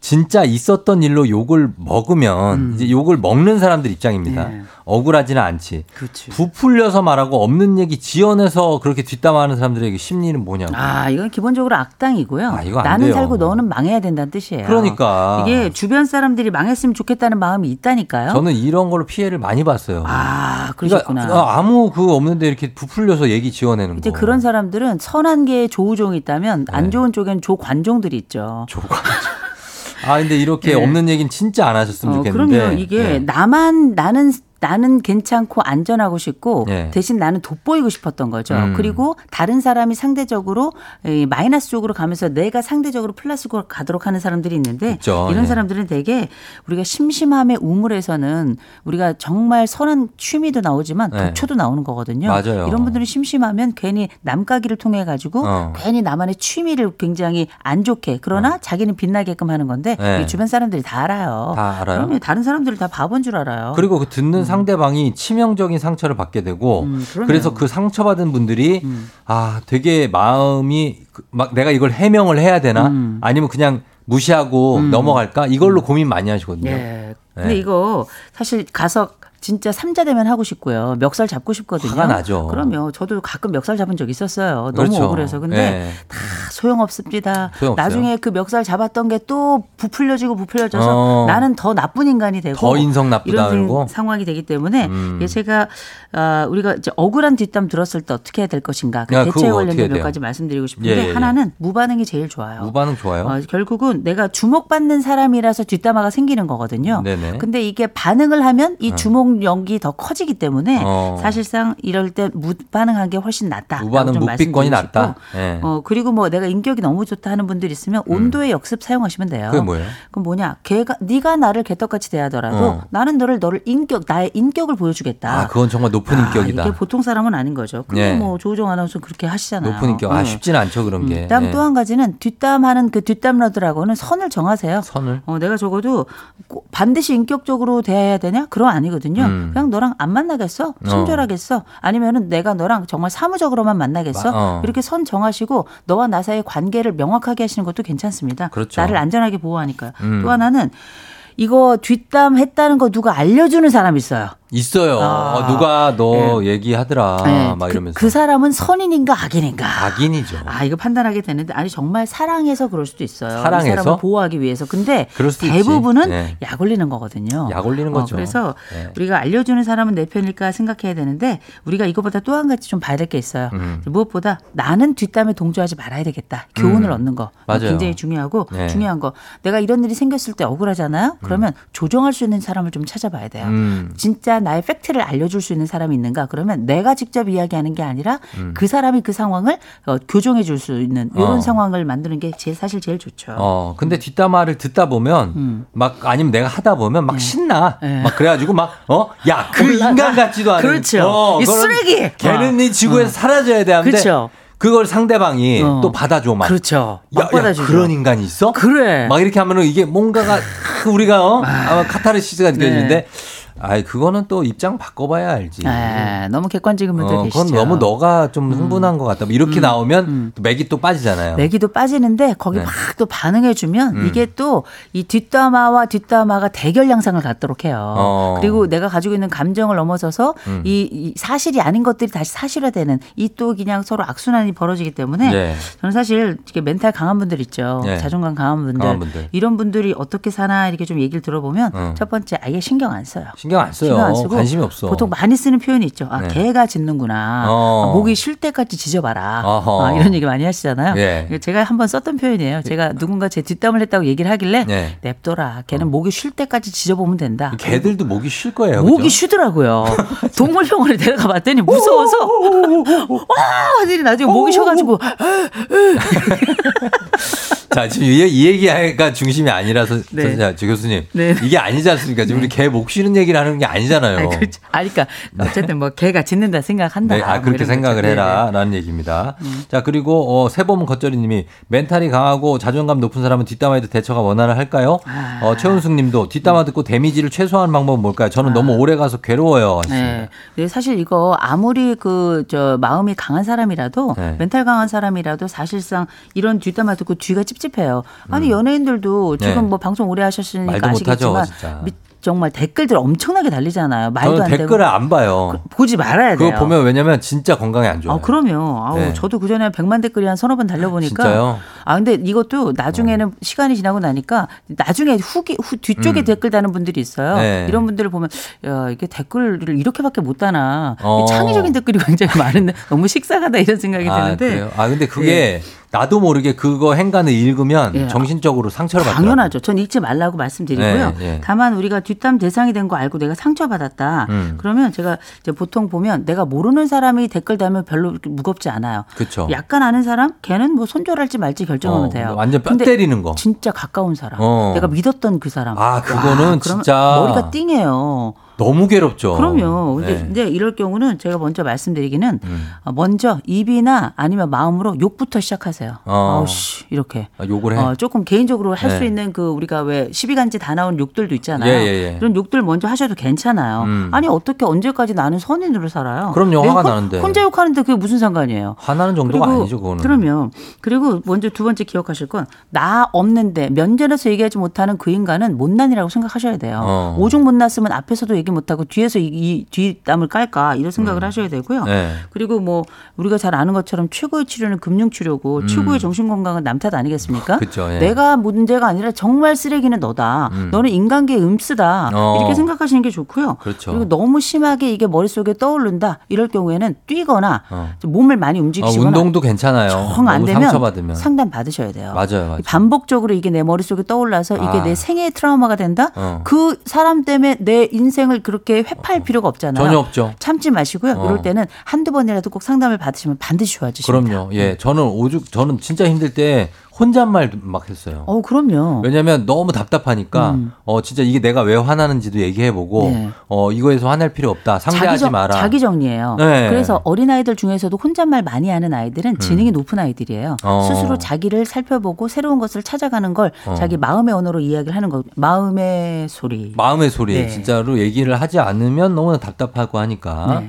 진짜 있었던 일로 욕을 먹으면 이제 욕을 먹는 사람들 입장입니다. 음. 네. 억울하지는 않지. 그렇지. 부풀려서 말하고 없는 얘기 지어내서 그렇게 뒷담화하는 사람들에게 심리는 뭐냐고. 아, 이건 기본적으로 악당이고요. 아, 이거 안 나는 돼요. 살고 너는 망해야 된다는 뜻이에요. 그러니까. 이게 주변 사람들이 망했으면 좋겠다는 마음이 있다니까요. 저는 이런 걸로 피해를 많이 봤어요. 아, 그러셨구나. 그러니까 아무 그 없는데 이렇게 부풀려서 얘기 지어내는 이제 거. 그런 사람들은 선한 게 조우종이 있다면 안 좋은 쪽에는 조관종들이 있죠. 네. 아 근데 이렇게 네. 없는 얘기는 진짜 안 하셨으면 어, 좋겠는데. 그럼요. 이게 네. 나만 나는 나는 괜찮고 안전하고 싶고 네. 대신 나는 돋보이고 싶었던 거죠. 음. 그리고 다른 사람이 상대적으로 이 마이너스 쪽으로 가면서 내가 상대적으로 플러스로 가도록 하는 사람들이 있는데 있죠. 이런 네. 사람들은 되게 우리가 심심함의 우물에서는 우리가 정말 선한 취미도 나오지만 네. 독초도 나오는 거거든요. 맞아요. 이런 분들은 심심하면 괜히 남가기를 통해 가지고 어. 괜히 나만의 취미를 굉장히 안 좋게 그러나 자기는 빛나게끔 하는 건데 주변 사람들이 다 알아요. 다 알아요? 그럼요. 다른 사람들을 다 바본 줄 알아요. 그리고 그 듣는 상대방이 치명적인 상처를 받게 되고 음. 그래서 그 상처받은 분들이 아 되게 마음이 그- 막 내가 이걸 해명을 해야 되나 음. 아니면 그냥 무시하고 넘어갈까 이걸로 고민 많이 하시거든요. 예. 근데 네. 이거 사실 가서 진짜 삼자 대면 하고 싶고요. 멱살 잡고 싶거든요. 화가 나죠. 그럼요. 저도 가끔 멱살 잡은 적 있었어요. 너무 그렇죠. 억울해서. 근데 예. 다 소용없습니다. 소용없어요. 나중에 그 멱살 잡았던 게 또 부풀려지고 부풀려져서 어. 나는 더 나쁜 인간이 되고 더 인성 나쁘다 이런? 상황이 되기 때문에 음. 예, 제가 아, 우리가 이제 억울한 뒷담 들었을 때 어떻게 해야 될 것인가 그 야, 어떻게 관련된 몇? 가지 말씀드리고 싶은데 예, 예, 예. 하나는 무반응이 제일 좋아요. 무반응 좋아요. 어, 결국은 내가 주목받는 사람이라서 뒷담화가 생기는 거거든요. 네네. 근데 이게 반응을 하면 이 주목 연기 더 커지기 때문에 어. 사실상 이럴 때 무반응한 게 훨씬 낫다. 무반응 묵비권이 낫다. 예. 어, 그리고 뭐 내가 인격이 너무 좋다 하는 분들 있으면 온도의 역습 사용하시면 돼요. 음. 그게 뭐예요? 그럼 뭐냐? 걔가 네가 나를 개떡같이 대하더라도 어. 나는 너를 너를 인격 나의 인격을 보여주겠다. 아 그건 정말 높은 아, 인격이다. 이게 보통 사람은 아닌 거죠. 근데 예. 뭐 조우종 아나운서 그렇게 하시잖아요. 높은 인격. 아 어. 쉽지는 않죠 그런 게. 그다음 예. 또한 가지는 뒷담하는 그 뒷담러들하고는 선을 정하세요. 선을. 어, 내가 적어도 꼭 반드시 인격적으로 대해야 되냐? 그럼 아니거든요. 음. 그냥 너랑 안 만나겠어? 친절하겠어? 아니면은 내가 너랑 정말 사무적으로만 만나겠어? 마- 어. 이렇게 선 정하시고 너와 나 사이의 관계를 명확하게 하시는 것도 괜찮습니다. 그렇죠. 나를 안전하게 보호하니까요. 음. 또 하나는 이거 뒷담 했다는 거 누가 알려주는 사람 있어요. 있어요. 아. 어, 누가 너 얘기하더라. 네. 막 그- 이러면서. 그, 사람은 선인인가 악인인가? 악인이죠. 아, 이거 판단하게 되는데, 아니, 정말 사랑해서 그럴 수도 있어요. 사랑해서? 이 사람을 보호하기 위해서. 근데 그럴 수도 대부분은. 네. 약 올리는 거거든요. 약 올리는 거죠. 어, 그래서 네. 우리가 알려 주는 사람은 내 편일까 생각해야 되는데, 우리가 이거보다 또 한 가지 좀 봐야 될 게 있어요. 음. 무엇보다 나는 뒷담에 동조하지 말아야 되겠다. 교훈을 음. 얻는 거. 맞아요. 굉장히 중요하고, 네. 중요한 거. 내가 이런 일이 생겼을 때 억울하잖아요? 그러면 조정할 수 있는 사람을 좀 찾아봐야 돼요. 음. 진짜 나의 팩트를 알려줄 수 있는 사람이 있는가? 그러면 내가 직접 이야기하는 게 아니라 그 사람이 그 상황을 어, 교정해 줄 수 있는 이런 음. 어. 상황을 만드는 게 제일 사실 제일 좋죠. 어, 근데 뒷담화를 듣다 보면 음. 막 아니면 내가 하다 보면 막 신나. 네. 막 그래가지고 막 어, 야, 그. 인간 같지도 않은. 그렇죠. 어, 이 쓰레기. 걔는 어. 이 지구에서 사라져야 돼. 그렇죠. 그걸 상대방이 어. 또 받아줘 막. 그렇죠. 야, 막 야. 그런 인간이 있어? 그래. 막 이렇게 하면은 이게 뭔가가 우리가 어? 아마 카타르시스가 느껴지는데 네. 아이 그거는 또 입장 바꿔봐야 알지. 에, 너무 객관적인 분들 어, 계시죠. 그건 너무 너가 좀 흥분한 것 같다. 뭐 이렇게 나오면 또 맥이 또 빠지잖아요. 맥이도 빠지는데 거기 네. 막또 반응해주면 음. 이게 또 이 뒷담화와 뒷담화가 대결 양상을 갖도록 해요. 어. 그리고 내가 가지고 있는 감정을 넘어서서 음. 이, 이 사실이 아닌 것들이 다시 사실화되는 이 또 그냥 서로 악순환이 벌어지기 때문에 네. 저는 사실 이게 멘탈 강한 분들 있죠. 네. 자존감 강한 분들. 강한 분들. 이런 분들이 어떻게 사나 이렇게 좀 얘기를 들어보면 음. 첫 번째 아예 신경 안 써요. 신경 안 써요. 신경 안 쓰고 관심이 없어. 보통 많이 쓰는 표현이 있죠. 아, 네. 개가 짖는구나. 어. 아, 목이 쉴 때까지 짖어봐라. 아, 이런 얘기 많이 하시잖아요. 예. 제가 한번 썼던 표현이에요. 제가 누군가 제 뒷담을 했다고 얘기를 하길래 네. 냅둬라. 걔는 목이 쉴 때까지 짖어보면 된다. 개들도 목이 쉴 거예요. 목이 그죠? 쉬더라고요. 동물병원에 데려가 봤더니 무서워서 와 하더니 나중에 목이 쉬어가지고 자, 지금 이, 이 얘기가 중심이 아니라서 네. 자, 주 교수님. 네. 이게 아니지 않습니까? 지금 우리 개 목 쉬는 얘기를 하는 게 아니잖아요. 아니, 그렇죠. 아, 그러니까 어쨌든 뭐 개가 짖는다 생각한다. 네, 아, 뭐 그렇게 생각을 거죠. 네, 해라. 라는 얘기입니다. 자, 그리고, 어, 세범 겉절이 님이 멘탈이 강하고 자존감 높은 사람은 뒷담화에도 대처가 원활을 할까요? 아. 어, 최은숙 님도 뒷담화 듣고 데미지를 최소화하는 방법은 뭘까요? 저는 너무 오래 가서 괴로워요. 네. 네, 사실 이거 아무리 그 저 마음이 강한 사람이라도 네. 멘탈 강한 사람이라도 사실상 이런 뒷담화 듣고 뒤가 찝찝해요. 아니 연예인들도 지금 네. 뭐 방송 오래 하셨으니까 아시겠지만. 미- 정말 댓글들 엄청나게 달리잖아요. 말도 저는 안 댓글을 되고 안 봐요. 보지 말아야 돼요. 그거 보면 왜냐면 진짜 건강에 안 좋아요. 아, 그럼요. 아우, 네. 저도 그 전에 100만 댓글이 한 서너 번 달려보니까. 진짜요? 어. 아, 근데 이것도 나중에는 시간이 지나고 나니까 나중에 후기, 후, 뒤쪽에 음. 댓글 다는 분들이 있어요. 네. 이런 분들을 보면, 야, 이게 댓글을 이렇게밖에 못 다나. 어. 창의적인 댓글이 굉장히 많은데 너무 식상하다 이런 생각이 아, 드는데. 그래요? 아, 근데 그게 나도 모르게 그거 행간을 읽으면 예. 정신적으로 상처를 받더라고요. 당연하죠. 전 읽지 말라고 말씀드리고요. 네, 네. 다만 우리가 뒷담 대상이 된 거 알고 내가 상처받았다. 음. 그러면 제가 이제 보통 보면 내가 모르는 사람이 댓글 달면 별로 무겁지 않아요. 그쵸. 약간 아는 사람 걔는 뭐 손절할지 말지 결정하면 어, 돼요. 완전 뼈 때리는 거. 진짜 가까운 사람. 어. 내가 믿었던 그 사람. 아, 그거는 와, 진짜 머리가 띵해요. 너무 괴롭죠. 그럼요. 근데, 네. 근데 이럴 경우는 제가 먼저 말씀드리기는 음. 어, 먼저 입이나 아니면 마음으로 욕부터 시작하세요. 어. 아우씨 이렇게. 아, 욕을 해. 어, 조금 개인적으로 할수 네. 있는 그 우리가 왜 12간지 다 나온 욕들도 있잖아요. 예, 예, 예. 이런 욕들 먼저 하셔도 괜찮아요. 음. 아니 어떻게 언제까지 나는 선인으로 살아요? 그럼요, 내 화가 혼- 나는데. 혼자 욕하는데 그게 무슨 상관이에요? 화나는 정도가 그리고- 아니죠, 그거는. 그러면 그리고 먼저 두 번째 기억하실 건 나 없는데 면전에서 얘기하지 못하는 그 인간은 못난이라고 생각하셔야 돼요. 어. 오죽 못났으면 앞에서도 얘기 못하고 뒤에서 이, 이 뒷담을 깔까 이런 생각을 하셔야 되고요. 음. 네. 그리고 뭐 우리가 잘 아는 것처럼 최고의 치료는 금융 치료고 최고의 정신 건강은 남탓 아니겠습니까? 음. 그쵸, 예. 내가 문제가 아니라 정말 쓰레기는 너다. 음. 너는 인간계 음쓰다. 어. 이렇게 생각하시는 게 좋고요. 그렇죠. 리고 너무 심하게 이게 머릿속에 떠오른다. 이럴 경우에는 뛰거나 어. 좀 몸을 많이 아, 움직이시거나 운동도 괜찮아요. 정안 너무 되면 상처받으면. 상담 받으셔야 돼요. 맞아요, 맞아요. 반복적으로 이게 내 머릿속에 떠올라서 이게 아. 내 생애의 트라우마가 된다? 어. 그 사람 때문에 내 인생을 그렇게 회파할 필요가 없잖아요. 전혀 없죠. 참지 마시고요. 어. 이럴 때는 한두 번이라도 꼭 상담을 받으시면 반드시 좋아지십니다. 그럼요. 예. 저는 오죽, 저는 진짜 힘들 때 혼잣말 막 했어요. 어, 그럼요. 왜냐면 너무 답답하니까 음. 어 진짜 이게 내가 왜 화나는지도 얘기해 보고 네. 어 이거에서 화낼 필요 없다. 상대하지 정- 마라. 자기 정리예요. 네. 그래서 어린 아이들 중에서도 혼잣말 많이 하는 아이들은 지능이 높은 아이들이에요. 어. 스스로 자기를 살펴보고 새로운 것을 찾아가는 걸 어. 자기 마음의 언어로 이야기를 하는 거. 마음의 소리. 마음의 소리 네. 진짜로 얘기를 하지 않으면 너무 답답하고 하니까.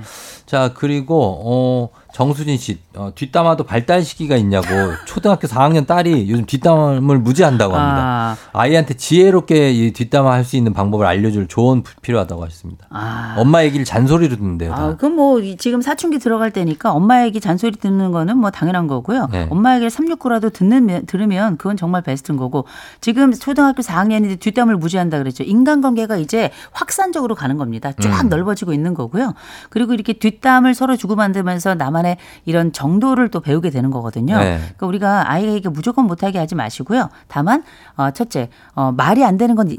네. 자 그리고 어 정수진 씨 어, 뒷담화도 발달 시기가 있냐고 초등학교 4학년 딸이 요즘 뒷담화를 무지한다고 합니다. 아, 아이한테 지혜롭게 이 뒷담화 할 수 있는 방법을 알려줄 조언 필요하다고 하셨습니다. 아. 엄마 얘기를 잔소리로 듣는데요. 다. 아, 그럼 뭐 이- 지금 사춘기 들어갈 때니까 엄마 얘기 잔소리 듣는 거는 뭐 당연한 거고요. 네. 엄마 얘기를 369라도 듣는 들으면 그건 정말 베스트인 거고 지금 초등학교 4학년인데 뒷담을 무지한다 그랬죠. 인간관계가 이제 확산적으로 가는 겁니다. 쫙 음. 넓어지고 있는 거고요. 그리고 이렇게 뒷 담을 서로 주고받으면서 나만의 이런 정도를 또 배우게 되는 거거든요. 네. 그러니까 우리가 아이에게 무조건 못하게 하지 마시고요. 다만 어, 첫째 어, 말이 안 되는 건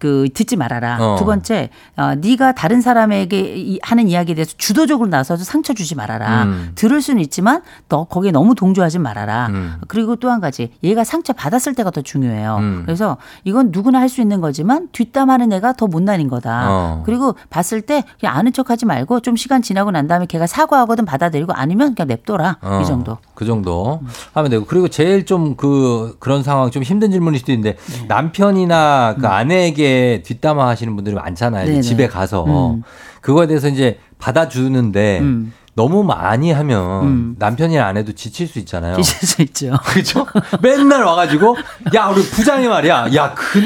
그 듣지 말아라. 어. 두 번째, 어, 네가 다른 사람에게 이- 하는 이야기에 대해서 주도적으로 나서서 상처 주지 말아라. 음. 들을 수는 있지만 너 거기에 너무 동조하지 말아라. 음. 그리고 또 한 가지, 얘가 상처 받았을 때가 더 중요해요. 음. 그래서 이건 누구나 할 수 있는 거지만 뒷담하는 애가 더 못난인 거다. 어. 그리고 봤을 때 그냥 아는 척하지 말고 좀 시간 지나고 난 다음에 걔가 사과하거든 받아들이고 아니면 그냥 냅둬라. 어, 이 정도. 그 정도 하면 되고 그리고 제일 좀 그 그런 상황 좀 힘든 질문일 수도 있는데 네. 남편이나 그 아내에게 뒷담화 하시는 분들이 많잖아요. 집에 가서 음. 그거에 대해서 이제 받아주는데 음. 너무 많이 하면 음. 남편이나 아내도 지칠 수 있잖아요. 있을 수 있죠. 그죠? 맨날 와가지고 야 우리 부장이 말이야. 야그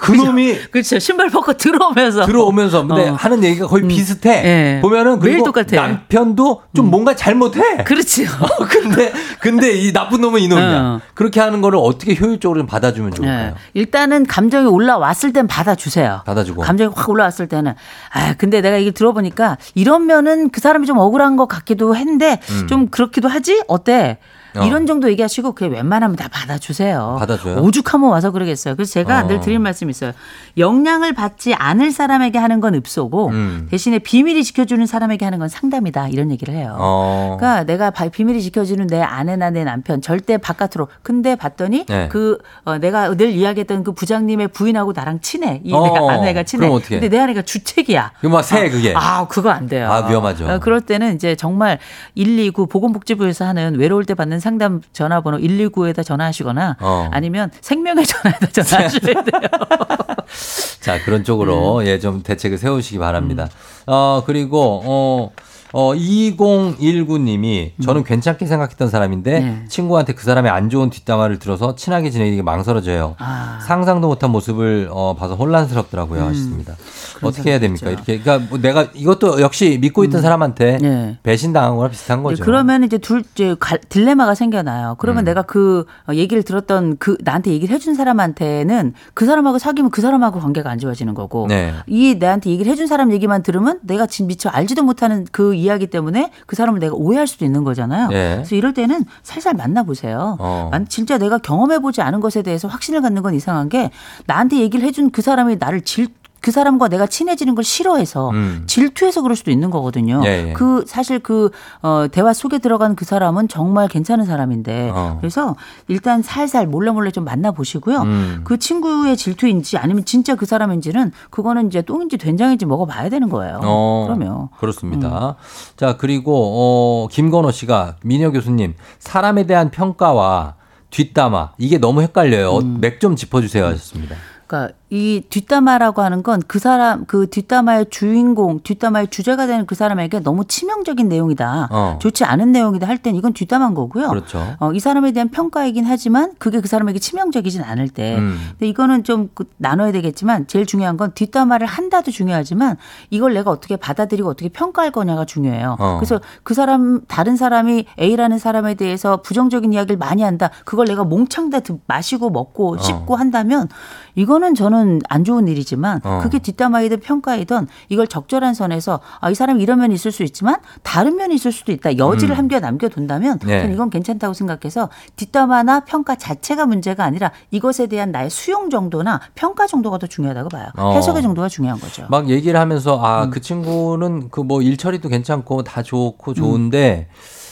그놈이 그렇죠. 신발 벗고 들어오면서 들어오면서 근데 어. 하는 얘기가 거의 비슷해. 예. 보면은 그리고 똑같아. 남편도 좀 뭔가 잘못해. 그렇지. 어, 근데 근데 이 나쁜 놈은 이놈이야. 어. 그렇게 하는 거를 어떻게 효율적으로 좀 받아주면 좋을까요? 예. 일단은 감정이 올라왔을 땐 받아주세요. 받아주고. 감정이 확 올라왔을 때는 아 근데 내가 이게 들어보니까 이러면은 그 사람이 좀 억울한 것 같기도 했는데 음. 좀 그렇기도 하지 어때? 어. 이런 정도 얘기하시고 그게 웬만하면 다 받아주세요. 받아줘요? 오죽하면 와서 그러겠어요. 그래서 제가 어. 늘 드릴 말씀이 있어요. 영향을 받지 않을 사람에게 하는 건 읍소고 음. 대신에 비밀이 지켜주는 사람에게 하는 건 상담이다 이런 얘기를 해요. 어. 그러니까 내가 바- 비밀이 지켜주는 내 아내나 내 남편 절대 바깥으로. 근데 봤더니 네. 그 어, 내가 늘 이야기했던 그 부장님의 부인하고 나랑 친해. 이 어, 내가 아내가 친해. 그럼 어떻게? 근데 내 아내가 주책이야. 이거 막새 그게. 아, 그거 안 돼요. 아, 위험하죠. 어, 그럴 때는 이제 정말 129 보건복지부에서 하는 외로울 때 받는 상담 전화번호 119에다 전화하시거나 어. 아니면 생명의 전화에다 전화하셔야 돼요. 자 그런 쪽으로 예좀 대책을 세우시기 바랍니다. 어 그리고 어. 어, 2019님이 저는 괜찮게 생각했던 사람인데 네. 친구한테 그 사람의 안 좋은 뒷담화를 들어서 친하게 지내기 망설여져요. 아. 상상도 못한 모습을 어, 봐서 혼란스럽더라고요. 하셨습니다. 어떻게 해야 됩니까? 이렇게 그러니까 뭐 내가 이것도 역시 믿고 있던 사람한테 네. 배신당한 거랑 비슷한 이제 거죠. 그러면 이제 둘 이제 갈- 딜레마가 생겨나요. 그러면 음. 내가 그 어, 얘기를 들었던 그 나한테 얘기를 해준 사람한테는 그 사람하고 사귀면 그 사람하고 관계가 안 좋아지는 거고 네. 이 내한테 얘기를 해준 사람 얘기만 들으면 내가 진 미처 알지도 못하는 그 이야기 때문에 그 사람을 내가 오해할 수도 있는 거잖아요. 네. 그래서 이럴 때는 살살 만나보세요. 어. 만- 진짜 내가 경험해보지 않은 것에 대해서 확신을 갖는 건 이상한 게 나한테 얘기를 해준 그 사람이 나를 질 그 사람과 내가 친해지는 걸 싫어해서 음. 질투해서 그럴 수도 있는 거거든요. 예, 예. 그 사실 그 어, 대화 속에 들어간 그 사람은 정말 괜찮은 사람인데 어. 그래서 일단 살살 몰래 몰래 좀 만나 보시고요. 음. 그 친구의 질투인지 아니면 진짜 그 사람인지는 그거는 이제 똥인지 된장인지 먹어봐야 되는 거예요. 어, 그러면 그렇습니다. 자, 그리고, 어, 김건호 씨가 민혁 교수님, 사람에 대한 평가와 뒷담화, 이게 너무 헷갈려요. 음. 맥좀 짚어주세요 하셨습니다. 그러니까 이 뒷담화라고 하는 건 그 사람 그 뒷담화의 주인공, 뒷담화의 주제가 되는 그 사람에게 너무 치명적인 내용이다. 어. 좋지 않은 내용이다 할 땐 이건 뒷담화인 거고요. 그렇죠. 어, 이 사람에 대한 평가이긴 하지만 그게 그 사람에게 치명적이진 않을 때. 음. 근데 이거는 좀그 나눠야 되겠지만 제일 중요한 건 뒷담화를 한다도 중요하지만 이걸 내가 어떻게 받아들이고 어떻게 평가할 거냐가 중요해요. 어. 그래서 그 사람 다른 사람이 A라는 사람에 대해서 부정적인 이야기를 많이 한다. 그걸 내가 몽창 다 듣- 마시고 먹고 씹고 한다면 이거는 저는 안 좋은 일이지만 어. 그게 뒷담화이든 평가이든 이걸 적절한 선에서 아, 이 사람이 이런 면이 있을 수 있지만 다른 면이 있을 수도 있다. 여지를 음. 함겨 남겨둔다면 네. 저는 이건 괜찮다고 생각해서 뒷담화나 평가 자체가 문제가 아니라 이것에 대한 나의 수용 정도나 평가 정도가 더 중요하다고 봐요. 어. 해석의 정도가 중요한 거죠. 막 얘기를 하면서, 아, 음. 그 친구는 그 뭐 일처리도 괜찮고 다 좋고 좋은데,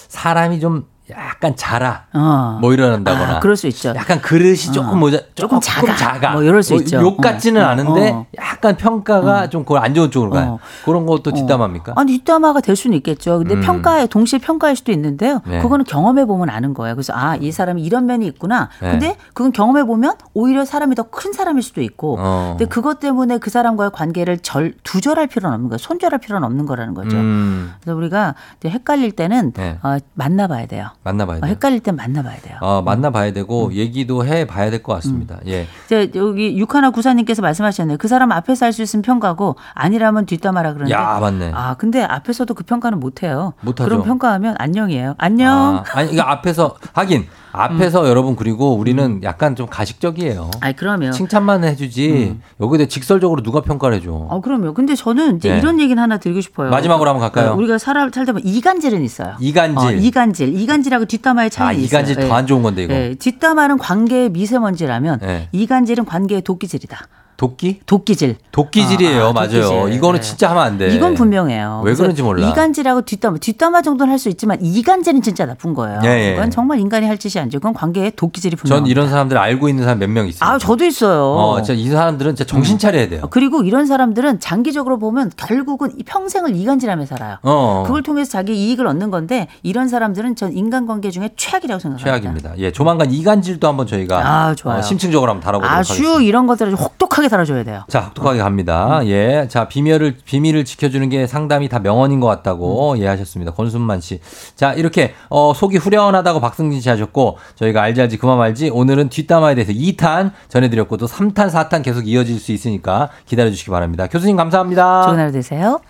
사람이 좀 약간 자라. 어. 뭐 이러는다거나. 아, 그럴 수 있죠. 약간 그릇이 조금 모자, 조금 조금 작아. 뭐 이럴 수 있죠. 욕 같지는 어, 어, 않은데, 어. 약간 평가가 좀 그걸 안 좋은 쪽으로 가요. 어. 그런 것도 뒷담화입니까? 아니 뒷담화가 될 수는 있겠죠. 근데 음. 평가에 동시에 평가할 수도 있는데요. 네. 그거는 경험해 보면 아는 거예요. 그래서 아 이 사람이 이런 면이 있구나. 네. 근데 그건 경험해 보면 오히려 사람이 더 큰 사람일 수도 있고. 어. 근데 그것 때문에 그 사람과의 관계를 절 두절할 필요는 없는 거예요. 손절할 필요는 없는 거라는 거죠. 음, 그래서 우리가 헷갈릴 때는 네. 어, 만나봐야 돼요. 만나봐야 어, 돼요. 헷갈릴 땐 만나봐야 돼요. 어, 만나봐야 음. 되고 얘기도 해봐야 될 것 같습니다. 예. 이제 여기 육하나 구사님께서 말씀하셨네요. 그 사람 앞에서 할 수 있으면 평가고 아니라면 뒷담화라 그러는데. 야 맞네. 아 근데 앞에서도 그 평가는 못 해요. 못하죠. 그럼 평가하면 안녕이에요. 안녕. 아, 아니 이거 앞에서 하긴 앞에서 여러분 그리고 우리는 약간 좀 가식적이에요. 음. 아니 그러면 칭찬만 해주지 여기다 직설적으로 누가 평가를 해줘. 어, 그럼요. 근데 저는 이제 네. 이런 얘기는 하나 드리고 싶어요. 마지막으로 한번 갈까요? 어, 우리가 살아, 살다 보면 이간질은 있어요. 이간질. 어, 이간질. 이간질하고 뒷담화의 차이가 아 있어요. 이간질 더 안 좋은 건데 이거. 예, 뒷담화는 관계의 미세먼지라면 네. 이간질은 관계의 도끼질이다. 도끼? 도끼질. 도끼질이에요. 아, 아, 맞아요. 도끼질. 이거는 네. 진짜 하면 안 돼. 이건 분명해요. 왜 그런지 몰라. 이간질하고 뒷담화, 뒷담화 정도는 할 수 있지만 이간질은 진짜 나쁜 거예요. 예, 예. 이건 정말 인간이 할 짓이 아니죠. 그건 관계에 도끼질이 분명. 전 이런 사람들 알고 있는 사람 몇 명 있어요. 아, 저도 있어요. 어, 진짜 이 사람들은 진짜 정신 차려야 돼요. 그리고 이런 사람들은 장기적으로 보면 결국은 이 평생을 이간질하며 살아요. 어. 그걸 통해서 자기 이익을 얻는 건데 이런 사람들은 전 인간관계 중에 최악이라고 생각합니다. 최악입니다. 예, 조만간 이간질도 한번 저희가 아, 좋아요. 어, 심층적으로 한번 다뤄보도록 하겠습니다. 아주 이런 것들을 혹독하게 다뤄줘야 돼요. 자, 혹독하게 갑니다. 예. 자, 비밀을, 비밀을 지켜주는 게 상담이 다 명언인 것 같다고 음. 예 하셨습니다. 권순만 씨. 자, 이렇게, 어, 속이 후련하다고 박승진 씨 하셨고, 저희가 알지 알지 그만 말지, 오늘은 뒷담화에 대해서 2탄 전해드렸고, 또 3탄, 4탄 계속 이어질 수 있으니까 기다려주시기 바랍니다. 교수님 감사합니다. 좋은 하루 되세요.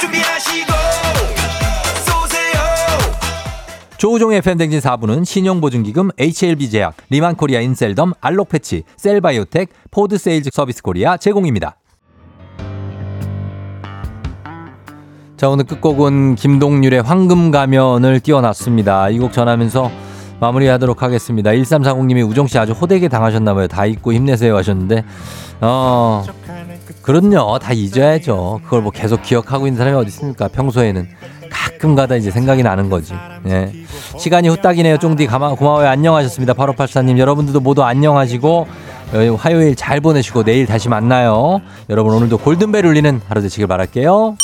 준비하시고 조우종의 FM대행진 4부는 신용보증기금 HLB제약, 리만코리아 인셀덤, 알록패치, 셀바이오텍, 포드세일즈 서비스 코리아 제공입니다. 자, 오늘 끝곡은 김동률의 황금 가면을 띄워놨습니다. 이 곡 전하면서 마무리하도록 하겠습니다. 1340님이 우정씨 아주 호되게 당하셨나봐요. 다 잊고 힘내세요 하셨는데, 어, 그럼요. 다 잊어야죠. 그걸 뭐 계속 기억하고 있는 사람이 어디 있습니까? 평소에는. 가끔 가다 이제 생각이 나는 거지. 예. 시간이 후딱이네요. 쫑디 고마워요. 안녕하셨습니다. 8584님. 여러분들도 모두 안녕하시고, 어, 화요일 잘 보내시고 내일 다시 만나요. 여러분 오늘도 골든벨 울리는 하루 되시길 바랄게요.